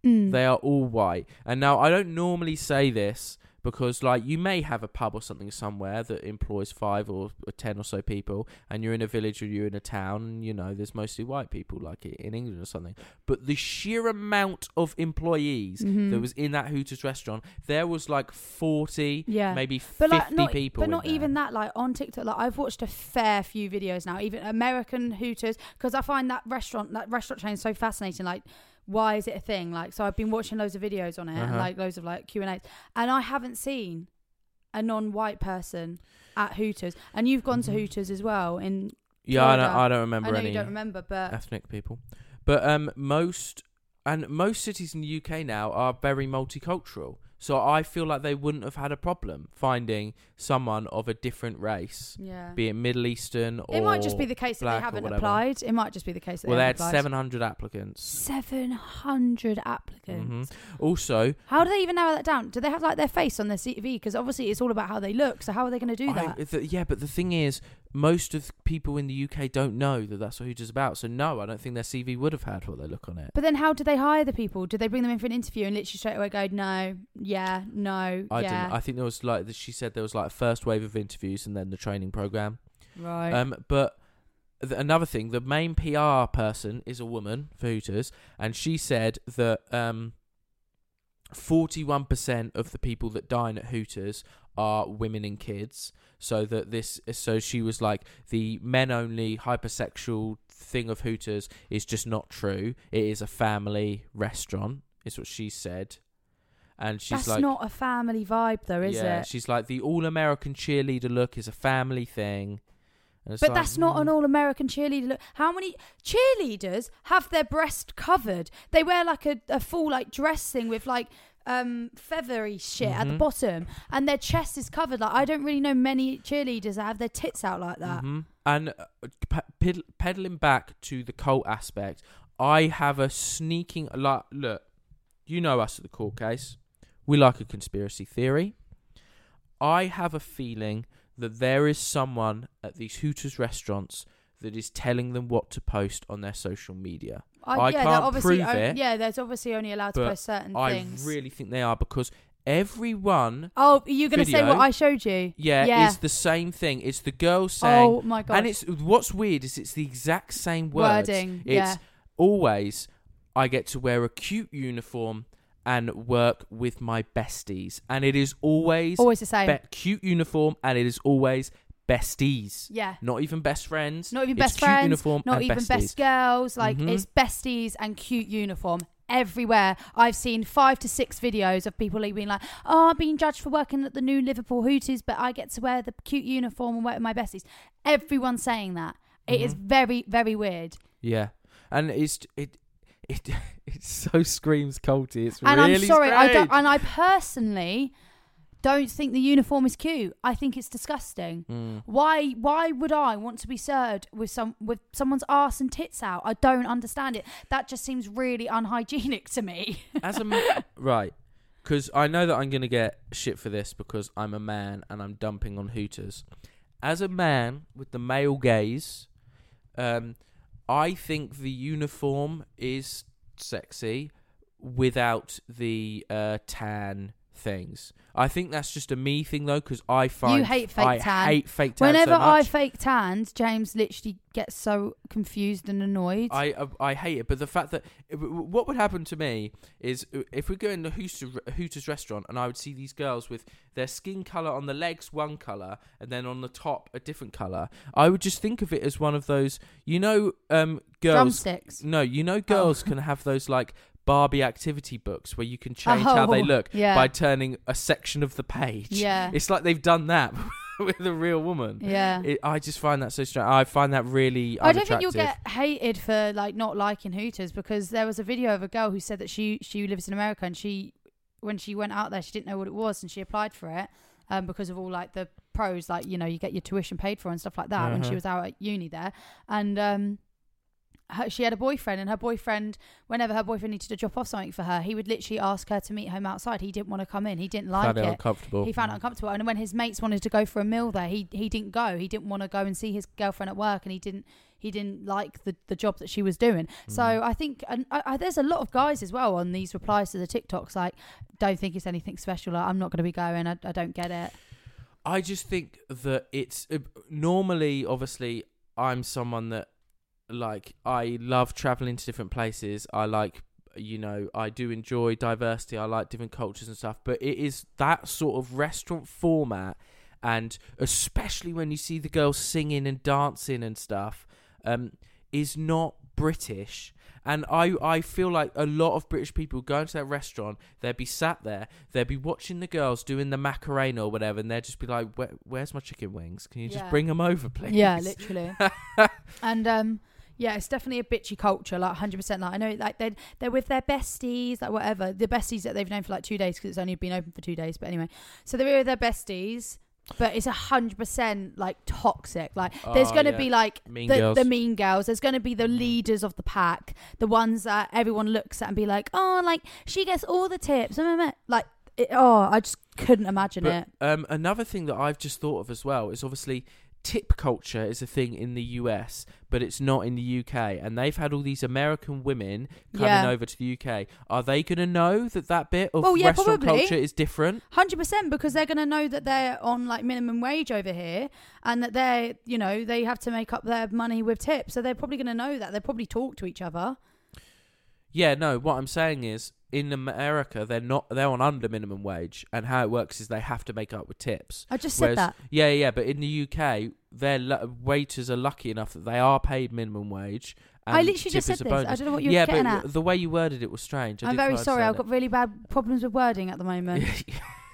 Mm. They are all white. And now I don't normally say this because, like, you may have a pub or something somewhere that employs five or or ten or so people, and you're in a village or you're in a town, and you know there's mostly white people, like in England or something. But the sheer amount of employees Mhm. that was in that Hooters restaurant, there was like forty, Yeah. maybe but fifty like not, people. but not there. even that. Like on TikTok, like I've watched a fair few videos now, even American Hooters, because I find that restaurant, that restaurant chain, so fascinating. Like, why is it a thing? Like, so I've been watching loads of videos on it Uh-huh. like loads of like Q and A's, and I haven't seen a non-white person at Hooters, and you've gone to Mhm. Hooters as well in. Yeah, I don't, I don't remember I know any you don't remember, but ethnic people, but um, most and most cities in the UK now are very multicultural. So I feel like they wouldn't have had a problem finding someone of a different race, yeah, be it Middle Eastern or it might just be the case that they haven't applied. It might just be the case that Well, they they had applied. 700 applicants. Seven hundred applicants. hmm Also, How do they even narrow that down? Do they have like their face on their CV? Because obviously it's all about how they look. So how are they going to do I- that? the- yeah, but the thing is, most of people in the UK don't know that that's what Hooters about. So no, I don't think their CV would have had what they look on it. But then how do they hire the people? Do they bring them in for an interview and literally straight away go, no, yeah, no, I yeah, didn't. I think there was like she said there was like a first wave of interviews and then the training program. right? Um, but th- another thing, the main PR person is a woman for Hooters, and she said that um, forty-one percent of the people that dine at Hooters are women and kids. So that this, so she was like, the men-only hypersexual thing of Hooters is just not true. It is a family restaurant. Is what she said, and she's That's like, not a family vibe, though, is yeah, it? she's like the all-American cheerleader look is a family thing. But like, that's not mm. an all-American cheerleader look. How many cheerleaders have their breast covered? They wear like a, a full like dress thing with like um feathery shit at the Mhm. bottom, and their chest is covered. Like I don't really know many cheerleaders that have their tits out like that. Mhm. And uh, ped- peddling back to the cult aspect, I have a sneaking like look. You know us at the court case. We like a conspiracy theory. I have a feeling that there is someone at these Hooters restaurants that is telling them what to post on their social media. I yeah, can't prove it, Yeah, there's obviously only allowed to post certain I things. I really think they are because everyone, oh, you're gonna say what I showed you? yeah, yeah. is the same thing. It's the girl saying, oh my god! and it's what's weird is it's the exact same words. wording. It's yeah, always I get to wear a cute uniform and work with my besties, and it is always always the same. be- cute uniform, and it is always besties. yeah. Not even best friends. Not even It's best friends, uniform not even besties. best girls. Like Mhm. it's besties and cute uniform everywhere. I've seen five to six videos of people being like, "Oh, I'm being judged for working at the new Liverpool Hooters, but I get to wear the cute uniform and work with my besties." Everyone's saying that. It is Mhm. very, very weird. Yeah, and it's it it it so screams culty. It's and really I'm sorry, I don't. And I personally don't think the uniform is cute. I think it's disgusting. Mm. Why why would I want to be served with some with someone's ass and tits out? I don't understand it. That just seems really unhygienic to me. As a ma- right, because I know that I'm gonna get shit for this because I'm a man and I'm dumping on Hooters. As a man with the male gaze, um, I think the uniform is sexy without the uh, tan things. I think that's just a me thing though, because I find you hate fake I tan. hate fake tan Whenever so I fake tanned, James literally gets so confused and annoyed. I uh, I hate it, but the fact that what would happen to me is uh, if we go in the Hooters, Hooters restaurant and I would see these girls with their skin color on the legs one color and then on the top a different color, I would just think of it as one of those, you know, um, girls. Drumsticks. No, you know, girls can have those like Barbie activity books where you can change how they Oh, look yeah. by turning a section of the page. Yeah. It's like they've done that with a real woman. Yeah. It, I just find that so strange. I find that really I don't think you'll get hated for like not liking Hooters because there was a video of a girl who said that she she lives in America and she when she went out there she didn't know what it was and she applied for it um, because of all like the pros like you know you get your tuition paid for and stuff like that when she Uh-huh. was out at uni there and um her, she had a boyfriend and her boyfriend whenever her boyfriend needed to drop off something for her he would literally ask her to meet him outside. He didn't want to come in. He didn't like Found it. uncomfortable. he found it uncomfortable. And when his mates wanted to go for a meal there he he didn't go. He didn't want to go and see his girlfriend at work and he didn't he didn't like the, the job that she was doing. So Mm. i think and I, I, there's a lot of guys as well on these replies to the tiktoks like don't think it's anything special. Like, i'm not going to be going. I, I don't get it. I just think that it's uh, normally, obviously, I'm someone that like I love traveling to different places. I like, you know, I do enjoy diversity. I like different cultures and stuff. But it is that sort of restaurant format, and especially when you see the girls singing and dancing and stuff, um, is not British. And I, I feel like a lot of British people go into that restaurant, they'd be sat there, they'd be watching the girls doing the macarena or whatever, and they'd just be like, Where, "Where's my chicken wings? Can you just Yeah. bring them over, please?" yeah literally and um yeah, it's definitely a bitchy culture, like 100%. Like I know, like they're they're with their besties, like whatever, the besties that they've known for like two days because it's only been open for two days. But anyway, so they're with their besties, but it's 100% like toxic. Like there's Oh, going to yeah. be like Mean the, girls. the mean girls. There's going to be the leaders of the pack, the ones that everyone looks at and be like, oh, like she gets all the tips. Like, it, oh, I just couldn't imagine But it. um, another thing that I've just thought of as well is obviously tip culture is a thing in the US, but it's not in the UK. And they've had all these American women coming Yeah. over to the UK. Are they going to know that that bit of Well, yeah, restaurant probably. culture is different? Hundred percent, because they're going to know that they're on like minimum wage over here, and that they're, you know, they have to make up their money with tips. So they're probably going to know that. They probably talk to each other. Yeah, no. What I'm saying is, in America, they're not. They're on under minimum wage, and how it works is they have to make up with tips. I just said that. Yeah, yeah. But in the UK, their lu- waiters are lucky enough that they are paid minimum wage. And I literally just said this. I don't know what you were yeah, getting but at. the way you worded it was strange. I I'm very sorry. I've understand got really bad problems with wording at the moment.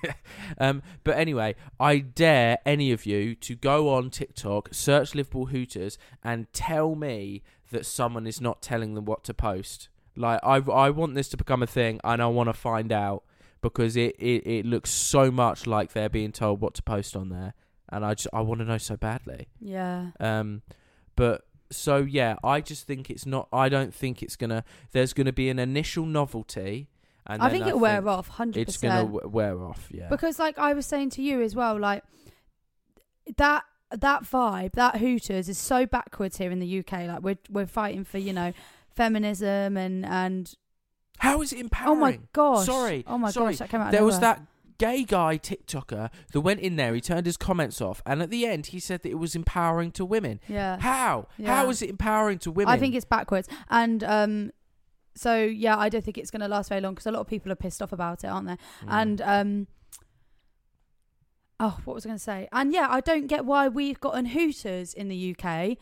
um, but anyway, I dare any of you to go on TikTok, search Liverpool Hooters, and tell me that someone is not telling them what to post. Like I, I want this to become a thing, and I want to find out because it, it, it looks so much like they're being told what to post on there, and I just I want to know so badly. yeah. Um, but so yeah, I just think it's not. I don't think it's gonna. There's gonna be an initial novelty, and I think it'll wear off. Hundred It's gonna w- wear off. Yeah. Because like I was saying to you as well, like that that vibe, that Hooters is so backwards here in the UK. Like we're we're fighting for you know feminism and and How is it empowering? oh my gosh, Sorry. oh my sorry. gosh, that came out. of There was that gay guy TikToker that went in there. He turned his comments off, and at the end, he said that it was empowering to women. Yeah. How? Yeah. How is it empowering to women? I think it's backwards, and um, so yeah, I don't think it's going to last very long because a lot of people are pissed off about it, aren't they? Mm. And um, oh, what was I going to say? And yeah, I don't get why we've gotten Hooters in the UK.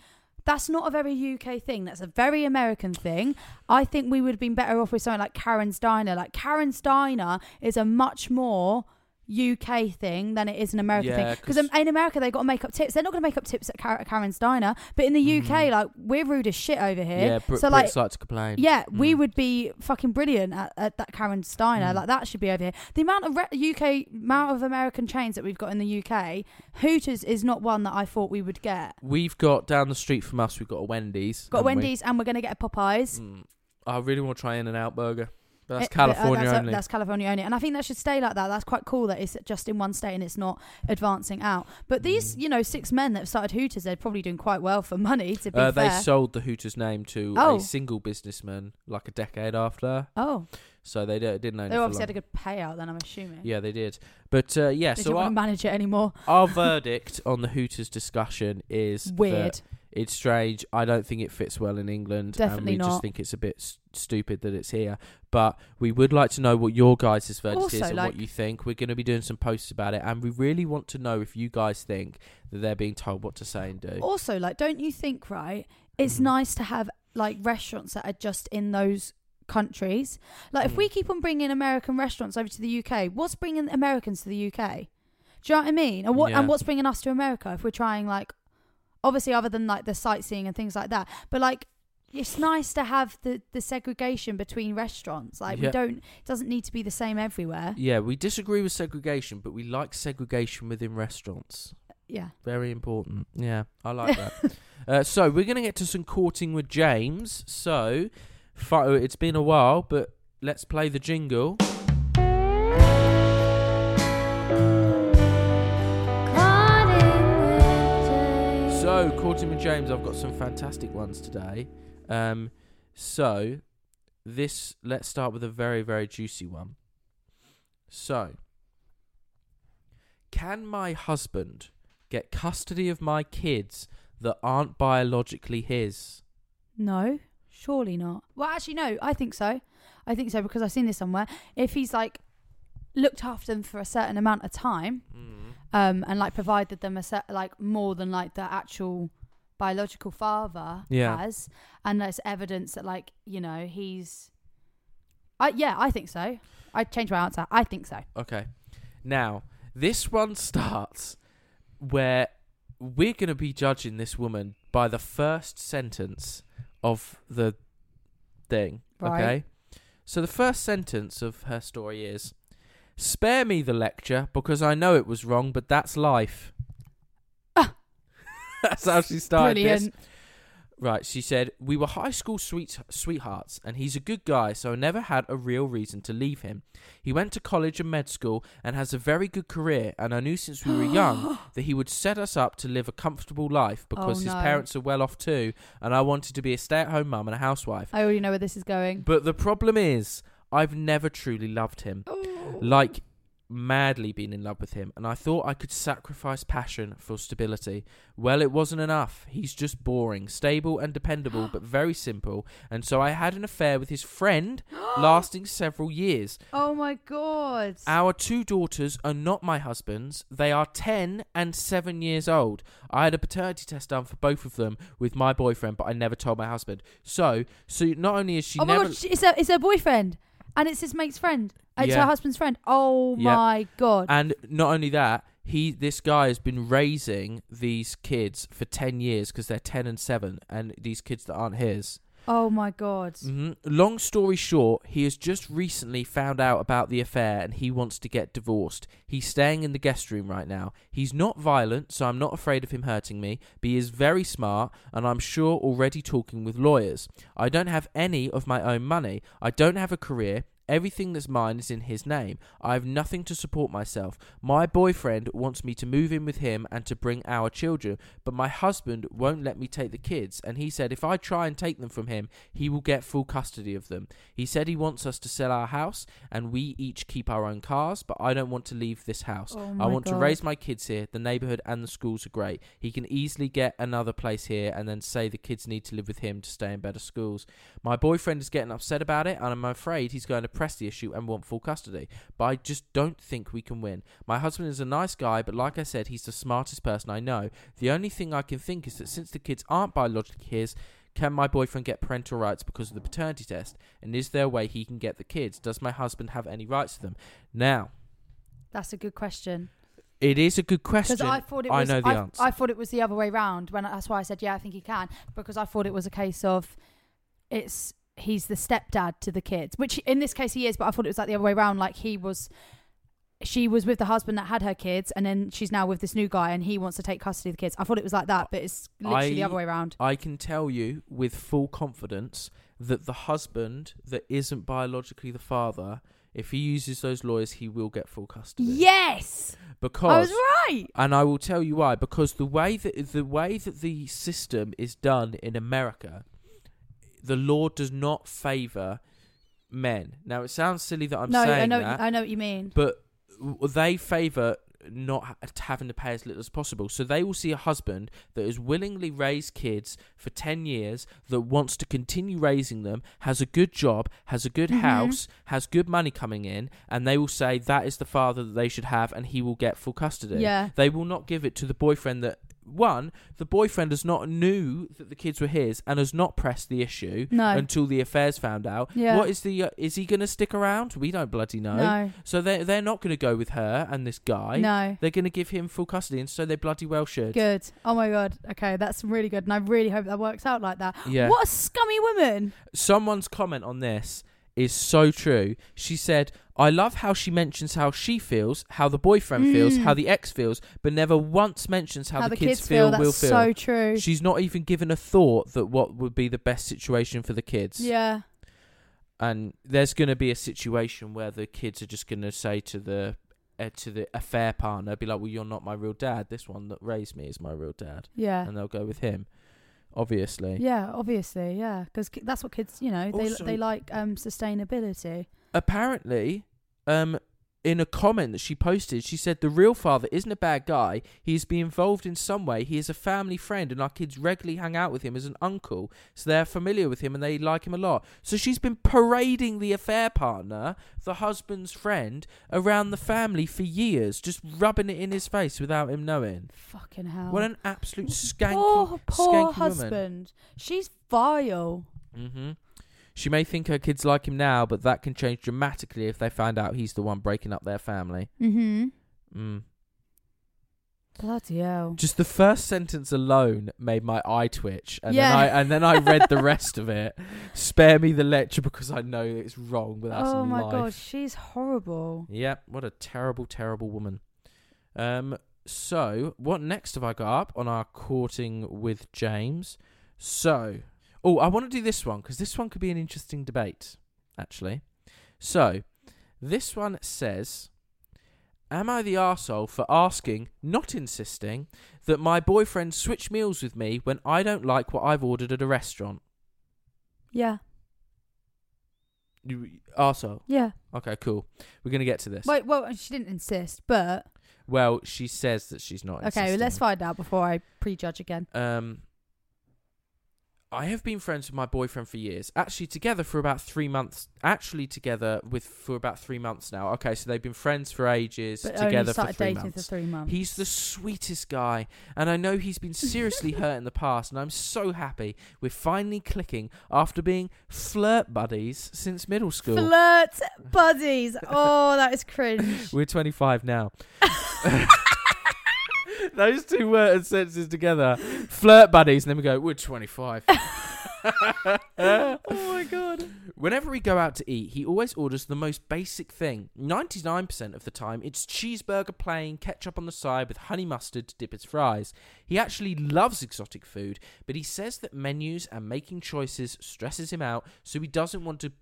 That's not a very UK thing. That's a very American thing. I think we would have been better off with something like Karen's Diner. Like Karen's Diner is a much more UK thing than it is an American Yeah, thing. Because in America they've got to make up tips. They're not going to make up tips at Kar- Karen's Diner, but in the UK, like we're rude as shit over here. Mm-hmm. yeah, so like, Brits like to complain. yeah, we Mm. would be fucking brilliant at, at that Karen's Diner. Mm. Like that should be over here. The amount of re- UK amount of American chains that we've got in the UK, Hooters is not one that I thought we would get. We've got down the street from us. We've got a Wendy's. Got haven't we? Wendy's and we're gonna get a Popeyes. Mm. I really want to try In and Out Burger, but that's It- but, uh, California that's, only. That's California only, and I think that should stay like that. That's quite cool that it's just in one state and it's not advancing out. But these, Mm. you know, six men that have started Hooters, they're probably doing quite well for money. To be uh, they sold the Hooters name to Oh. a single businessman like a decade after, oh, so they d- didn't own they obviously had a good payout. Then I'm assuming. Yeah, they did. But uh, yeah, They so our, want to manage it anymore. our verdict on the Hooters discussion is Weird. It's strange. I don't think it fits well in England, Definitely and we not. just think it's a bit s- stupid that it's here. But we would like to know what your guys' verdict is and like- what you think. We're going to be doing some posts about it, and we really want to know if you guys think that they're being told what to say and do. Also, like, don't you think, right? It's Mhm. nice to have like restaurants that are just in those countries. Like if we keep on bringing American restaurants over to the UK, what's bringing Americans to the UK? Do you know what I mean? And what Yeah. and what's bringing us to America if we're trying like obviously other than like the sightseeing and things like that. But like it's nice to have the the segregation between restaurants. Like Yeah. we don't it doesn't need to be the same everywhere. Yeah, we disagree with segregation, but we like segregation within restaurants. Yeah. Very important. Yeah, I like that. uh, so we're going to get to some courting with James. So it's been a while, but let's play the jingle. So Courtney and James, I've got some fantastic ones today. Um, so this let's start with a very very juicy one. So, can my husband get custody of my kids that aren't biologically his? No, surely not. Well, actually, no. I think so. I think so because I've seen this somewhere. If he's like looked after them for a certain amount of time, um, and like provided them a set like more than like the actual biological father Yeah. has, and there's evidence that like you know he's. I yeah, I think so. I changed my answer. I think so. Okay. Now, this one starts where we're going to be judging this woman by the first sentence of the thing. Right. Okay. So the first sentence of her story is Spare me the lecture because I know it was wrong, but that's life. Ah. that's how she started this. Brilliant. Right, she said, We were high school sweet- sweethearts, and he's a good guy, so I never had a real reason to leave him. He went to college and med school and has a very good career, and I knew since we were young that he would set us up to live a comfortable life oh, because Oh, his no. parents are well off too, and I wanted to be a stay at home mum and a housewife. I already know where this is going. But the problem is, I've never truly loved him. Oh. Like, madly been in love with him, and I thought I could sacrifice passion for stability. Well, it wasn't enough. He's just boring, stable and dependable, but very simple, and so I had an affair with his friend lasting several years. Oh my god. Our two daughters are not my husband's. They are 10 and 7 years old. I had a paternity test done for both of them with my boyfriend, but I never told my husband. So, so not only is she oh my god, it's her, it's her boyfriend, and it's his mate's friend. It's Yeah. her husband's friend. Oh Yeah. my god. And not only that, he this guy has been raising these kids for 10 years because they're 10 and 7 and these kids that aren't his. Oh my god. hmm Long story short, he has just recently found out about the affair and he wants to get divorced. He's staying in the guest room right now. He's not violent, so I'm not afraid of him hurting me, but he is very smart and I'm sure already talking with lawyers. I don't have any of my own money. I don't have a career. Everything that's mine is in his name. I have nothing to support myself. My boyfriend wants me to move in with him and to bring our children, but my husband won't let me take the kids, and he said if I try and take them from him, he will get full custody of them. He said he wants us to sell our house and we each keep our own cars, but I don't want to leave this house. Oh I want to raise my kids here. The neighborhood and the schools are great. He can easily get another place here and then say the kids need to live with him to stay in better schools. My boyfriend is getting upset about it, and I'm afraid he's going to the issue and want full custody. But I just don't think we can win. My husband is a nice guy, but like I said, he's the smartest person I know. The only thing I can think is that since the kids aren't biologically his, can my boyfriend get parental rights because of the paternity test? And is there a way he can get the kids? Does my husband have any rights to them? Now, That's a good question. it is a good question. Because I thought it was. I know the I, answer. I thought it was the other way round. When that's why I said yeah, I think he can because I thought it was a case of it's he's the stepdad to the kids, which in this case he is. But I thought it was like the other way round. Like he was, she was with the husband that had her kids, and then she's now with this new guy, and he wants to take custody of the kids. I thought it was like that, but it's literally the other way around. I can tell you with full confidence that the husband that isn't biologically the father, if he uses those lawyers, he will get full custody. Yes, because I was right. and I will tell you why. Because the way that the way that the system is done in America, the Lord does not favour men. Now it sounds silly that I'm no, saying I know. that, I know what you mean. but they favour not having to pay as little as possible. So they will see a husband that has willingly raised kids for 10 years, that wants to continue raising them, has a good job, has a good Mhm. house, has good money coming in, and they will say that is the father that they should have and he will get full custody. Yeah. They will not give it to the boyfriend that one, the boyfriend has not knew that the kids were his and has not pressed the issue No. until the affairs found out. Yeah. What is the? Uh, is he going to stick around? We don't bloody know. No. So they they're not going to go with her and this guy. No. They're going to give him full custody, and so they bloody well should. Good. Oh my god. Okay, that's really good, and I really hope that works out like that. Yeah. What a scummy woman. Someone's comment on this is so true. She said, I love how she mentions how she feels, how the boyfriend feels, Mm. how the ex feels, but never once mentions how, How the, the kids, kids feel, feel, will that's feel. so true. She's not even given a thought that what would be the best situation for the kids. Yeah. And there's going to be a situation where the kids are just going to say to the uh, to the affair partner, be like, "Well, you're not my real dad. This one that raised me is my real dad." Yeah. And they'll go with him. Obviously. Yeah, obviously, yeah, because that's what kids, you know, they Also- they like um sustainability. apparently, um, in a comment that she posted, she said the real father isn't a bad guy. He has been involved in some way. He is a family friend, and our kids regularly hang out with him as an uncle, so they're familiar with him and they like him a lot. So she's been parading the affair partner, the husband's friend, around the family for years, just rubbing it in his face without him knowing. Fucking hell. What an absolute skanky, poor poor skanky husband. She's vile. woman. hmm She may think her kids like him now, but that can change dramatically if they find out he's the one breaking up their family. Mm-hmm. Mm. Bloody hell. Just the first sentence alone made my eye twitch, and Yeah. then I and then I read the rest of it. Spare me the lecture because I know it's wrong, but that's oh my life. god, she's horrible. Yep, what a terrible, terrible woman. Um, so what next have I got up on our courting with James? So, oh, I want to do this one because this one could be an interesting debate, actually. So, this one says, "Am I the arsehole for asking, not insisting, that my boyfriend switch meals with me when I don't like what I've ordered at a restaurant?" Yeah. You arsehole. Yeah. Okay, cool. We're gonna get to this. Wait, well, she didn't insist, but Well, she says that she's not. okay, well, let's find out before I prejudge again. Um, I have been friends with my boyfriend for years. Actually, together for about three months. Actually, together with for about three months now. Okay, so they've been friends for ages. But together for three dating for three months. He's the sweetest guy, and I know he's been seriously hurt in the past. And I'm so happy we're finally clicking after being flirt buddies since middle school. Flirt buddies. Oh, that is cringe. We're 25 now. Those two word sentences together, flirt buddies, and then we go, we're 25. oh my god. Whenever we go out to eat, he always orders the most basic thing. 99% of the time, it's cheeseburger plain, ketchup on the side with honey mustard to dip his fries. He actually loves exotic food, but he says that menus and making choices stresses him out, so he doesn't want to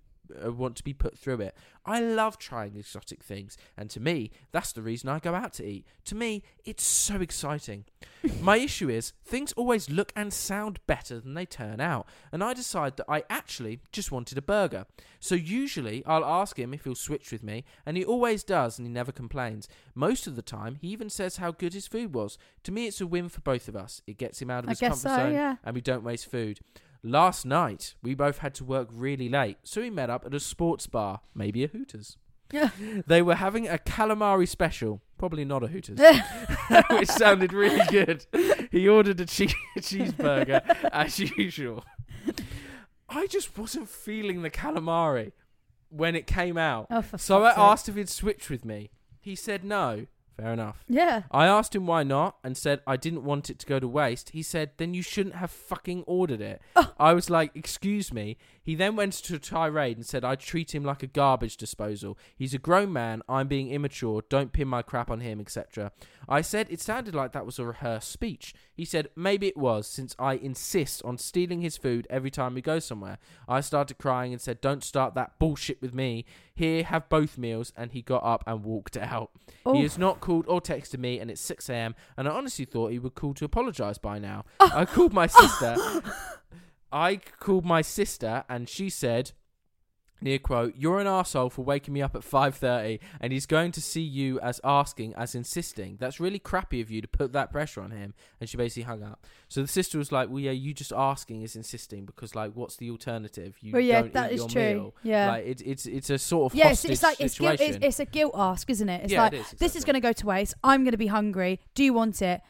uh, want to be put through it. I love trying exotic things, and to me, that's the reason I go out to eat. To me, it's so exciting. My issue is things always look and sound better than they turn out, and I decide that I actually just wanted a burger. So usually I'll ask him if he'll switch with me, and he always does, and he never complains. Most of the time, he even says how good his food was. To me, it's a win for both of us. It gets him out of I his comfort so, zone, yeah. and we don't waste food. Last night, we both had to work really late, so we met up at a sports bar, maybe a Hooters. they were having a calamari special, probably not a Hooters, which sounded really good. He ordered a che- cheeseburger as usual. I just wasn't feeling the calamari when it came out. Oh, so I sake. asked if he'd switch with me. He said no. Fair enough. Yeah. I asked him why not and said I didn't want it to go to waste. He said, then you shouldn't have fucking ordered it. Oh. I was like, excuse me. He then went to a tirade and said I'd treat him like a garbage disposal. He's a grown man. I'm being immature. Don't pin my crap on him, etc. I said it sounded like that was a rehearsed speech. He said maybe it was since I insist on stealing his food every time we go somewhere. I started crying and said, don't start that bullshit with me. Here, have both meals. And he got up and walked out. He oh. has not called or texted me, and it's 6 a.m. And I honestly thought he would call to apologise by now. Oh. I called my sister. I called my sister, and she said, near quote, "You're an arsehole for waking me up at 5:30, and he's going to see you as asking, as insisting. That's really crappy of you to put that pressure on him." And she basically hung up. So the sister was like, "Well, yeah, you just asking is insisting because, like, what's the alternative? You Well, yeah, don't that eat is your true. meal. Yeah. like it, it's it's a sort of Yeah, it's, it's like it's, guilt, it's it's a guilt ask, isn't it? It's Yeah, like it is, this is going to go to waste. I'm going to be hungry. Do you want it?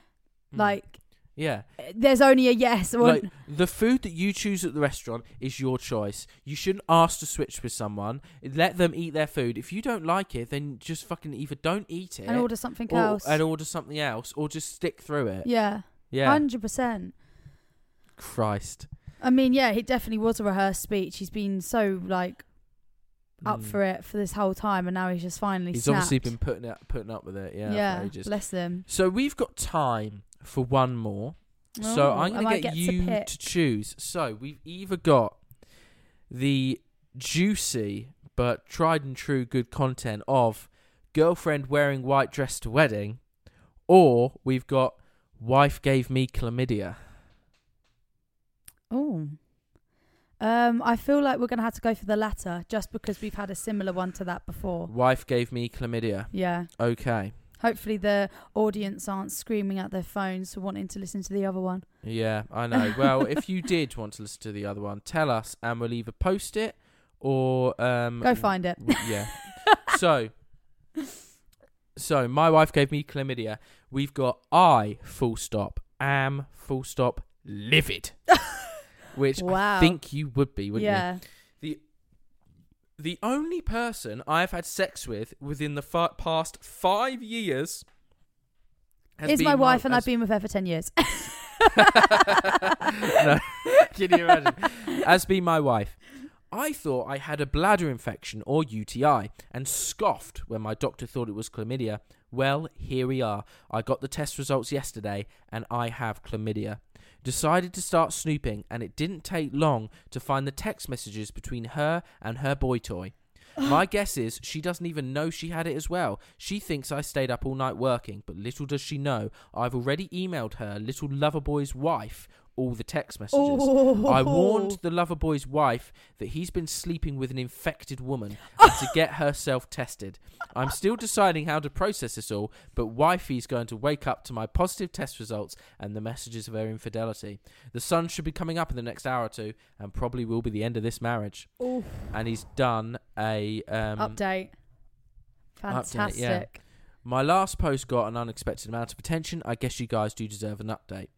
Mm. Like Yeah. There's only a yes or Like the food that you choose at the restaurant is your choice. You shouldn't ask to switch with someone. Let them eat their food. If you don't like it, then just fucking either don't eat it and order something or, else. and order something else, or just stick through it. yeah, Yeah. hundred percent. Christ. I mean, yeah, it definitely was a rehearsed speech. He's been so like up Mm. for it for this whole time, and now he's just finally. He's snapped. obviously been putting up putting up with it. Yeah. Yeah, bless them. So we've got time for one more. so Oh, I'm going to get get to you to choose. So we've either got the juicy but tried and true good content of girlfriend wearing white dress to wedding, or we've got wife gave me chlamydia. Oh. Um, I feel like we're gonna have to go for the latter, just because we've had a similar one to that before. Wife gave me chlamydia. Yeah. Okay. Hopefully the audience aren't screaming at their phones for wanting to listen to the other one. Yeah, I know. Well, if you did want to listen to the other one, tell us, and we'll either post it or um, Go find it. w- Yeah. so, so my wife gave me chlamydia. We've got I full stop am full stop livid, which Wow. I think you would be, wouldn't yeah. you? The only person I've had sex with within the fa- past five years has Is my wife and I've been with her for ten years. no. Can you imagine? As be my wife. I thought I had a bladder infection or UTI and scoffed when my doctor thought it was chlamydia. Well, here we are. I got the test results yesterday and I have chlamydia. Decided to start snooping and it didn't take long to find the text messages between her and her boy toy. My guess is she doesn't even know she had it as well. She thinks I stayed up all night working, but little does she know I've already emailed her little lover boy's wife all the text messages. I warned the lover boy's wife that he's been sleeping with an infected woman and to get herself tested. I'm still deciding how to process this all, but wifey's going to wake up to my positive test results and the messages of her infidelity. The sun should be coming up in the next hour or two, and probably will be the end of this marriage. Oof. And he's done a um, Update. Update, Fantastic. yeah. My last post got an unexpected amount of attention. I guess you guys do deserve an update.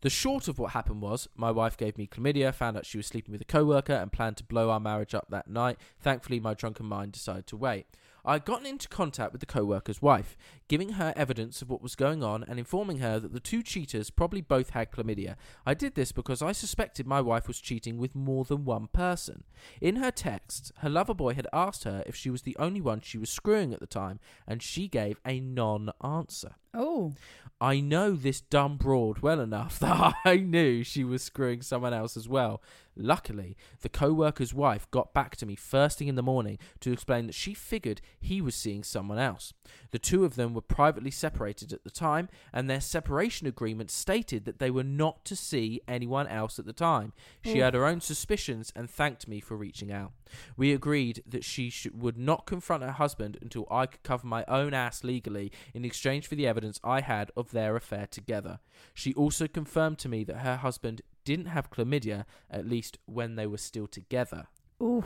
The short of what happened was my wife gave me chlamydia, found out she was sleeping with a coworker, and planned to blow our marriage up that night. Thankfully, my drunken mind decided to wait. I had gotten into contact with the coworker's wife, giving her evidence of what was going on and informing her that the two cheaters probably both had chlamydia. I did this because I suspected my wife was cheating with more than one person. In her texts, her lover boy had asked her if she was the only one she was screwing at the time, and she gave a non answer. Oh. I know this dumb broad well enough that I knew she was screwing someone else as well. Luckily, the co worker's wife got back to me first thing in the morning to explain that she figured he was seeing someone else. The two of them were privately separated at the time, and their separation agreement stated that they were not to see anyone else at the time. She had her own suspicions and thanked me for reaching out. We agreed that she sh- would not confront her husband until I could cover my own ass legally in exchange for the evidence I had of their affair together. She also confirmed to me that her husband didn't have chlamydia, at least when they were still together. Oof.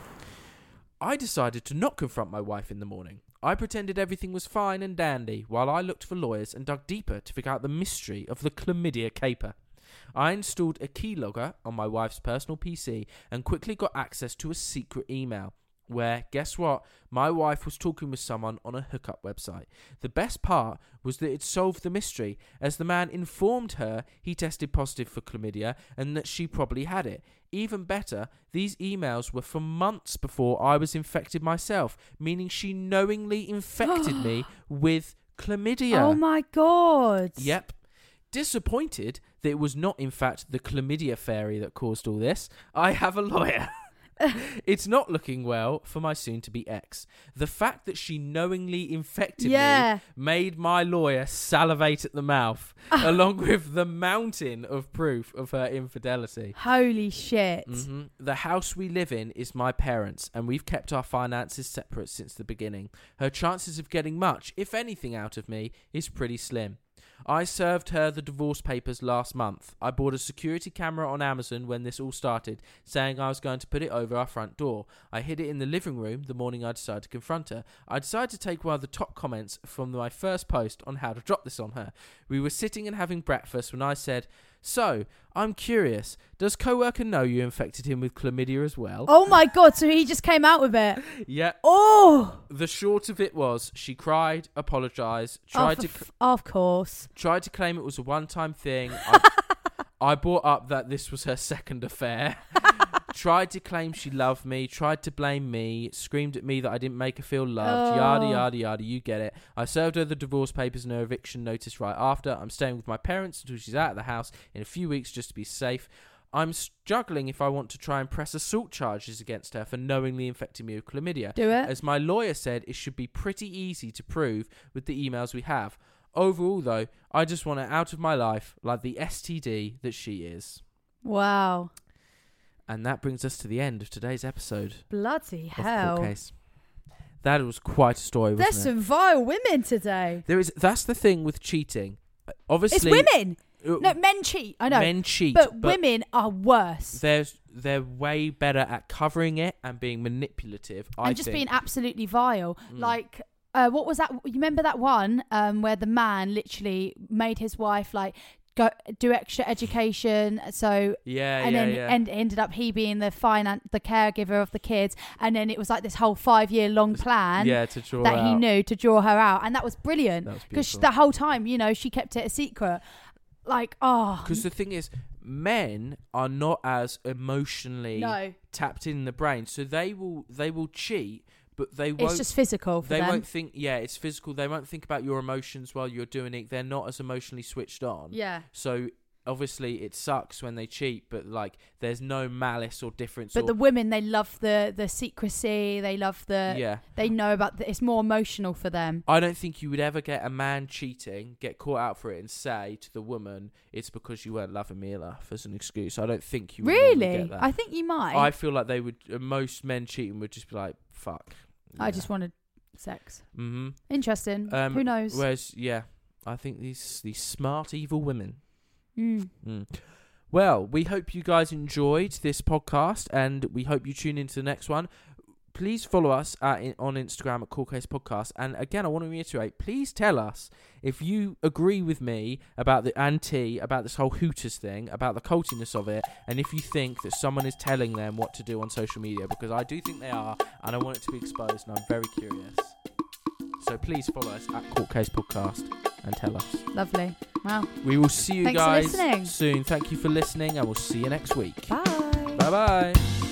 I decided to not confront my wife in the morning. I pretended everything was fine and dandy while I looked for lawyers and dug deeper to figure out the mystery of the chlamydia caper. I installed a keylogger on my wife's personal PC and quickly got access to a secret email. Where, guess what? My wife was talking with someone on a hookup website. The best part was that it solved the mystery, as the man informed her he tested positive for chlamydia and that she probably had it. Even better, these emails were from months before I was infected myself, meaning she knowingly infected me with chlamydia. Oh my god. Yep. Disappointed that it was not, in fact, the chlamydia fairy that caused all this, I have a lawyer. it's not looking well for my soon to be ex. The fact that she knowingly infected Yeah. me made my lawyer salivate at the mouth, along with the mountain of proof of her infidelity. Holy shit. hmm The house we live in is my parents', and we've kept our finances separate since the beginning. Her chances of getting much, if anything, out of me is pretty slim. I served her the divorce papers last month. I bought a security camera on Amazon when this all started, saying I was going to put it over our front door. I hid it in the living room the morning I decided to confront her. I decided to take one of the top comments from my first post on how to drop this on her. We were sitting and having breakfast when I said, So, I'm curious. Does coworker know you infected him with chlamydia as well? Oh my god! So he just came out with it. Yeah. Oh, The short of it was she cried, apologized, tried to f- of course. tried to claim it was a one-time thing. I, I brought up that this was her second affair. tried to claim she loved me, tried to blame me, screamed at me that I didn't make her feel loved, yada Oh. yada yada, you get it. I served her the divorce papers and her eviction notice right after. I'm staying with my parents until she's out of the house in a few weeks just to be safe. I'm struggling if I want to try and press assault charges against her for knowingly infecting me with chlamydia. Do it. As my lawyer said, it should be pretty easy to prove with the emails we have. Overall, though, I just want her out of my life like the STD that she is. Wow. And that brings us to the end of today's episode Bloody of Court hell. Case. That was quite a story, wasn't There's some vile women today. There is. That's the thing with cheating. Uh, Obviously, It's women. uh, No, men cheat. I know. Men cheat, but, but- women are worse. There's they're way better at covering it and being manipulative. I and just think. being absolutely vile. Mm. Like, uh, what was that? You remember that one um, where the man literally made his wife like go do extra education, so Yeah, and yeah, then yeah. end, ended up he being the finance, the caregiver of the kids, and then it was like this whole five year long plan. yeah, to draw That he knew to draw her out, and that was brilliant because the whole time, you know, she kept it a secret. Like, ah. oh, Because the thing is, men are not as emotionally No. tapped in the brain, so they will they will cheat, but they won't. it's just physical for they them. won't think. Yeah, it's physical. They won't think about your emotions while you're doing it. They're not as emotionally switched on. Yeah. So obviously, it sucks when they cheat, but like, there's no malice or difference. But or, the women, they love the the secrecy. They love the. Yeah. They know about. The, it's more emotional for them. I don't think you would ever get a man cheating, get caught out for it, and say to the woman, "It's because you weren't loving me enough" as an excuse. I don't think you would Really, get that. I think you might. I feel like they would. Uh, most men cheating would just be like, "Fuck." I just wanted sex. Mm-hmm. Interesting. Um, Who knows? Whereas, yeah, I think these these smart evil women. Mm. Mm. Well, we hope you guys enjoyed this podcast, and we hope you tune into the next one. Please follow us at, on Instagram at Court Case Podcast. And again, I want to reiterate: please tell us if you agree with me about the anti, about this whole Hooters thing, about the cultiness of it, and if you think that someone is telling them what to do on social media, because I do think they are, and I want it to be exposed, and I'm very curious. So please follow us at Court Case Podcast and tell us. Lovely. Wow. We will see you Thanks guys soon. Thank you for listening, and we'll see you next week. Bye. Bye bye.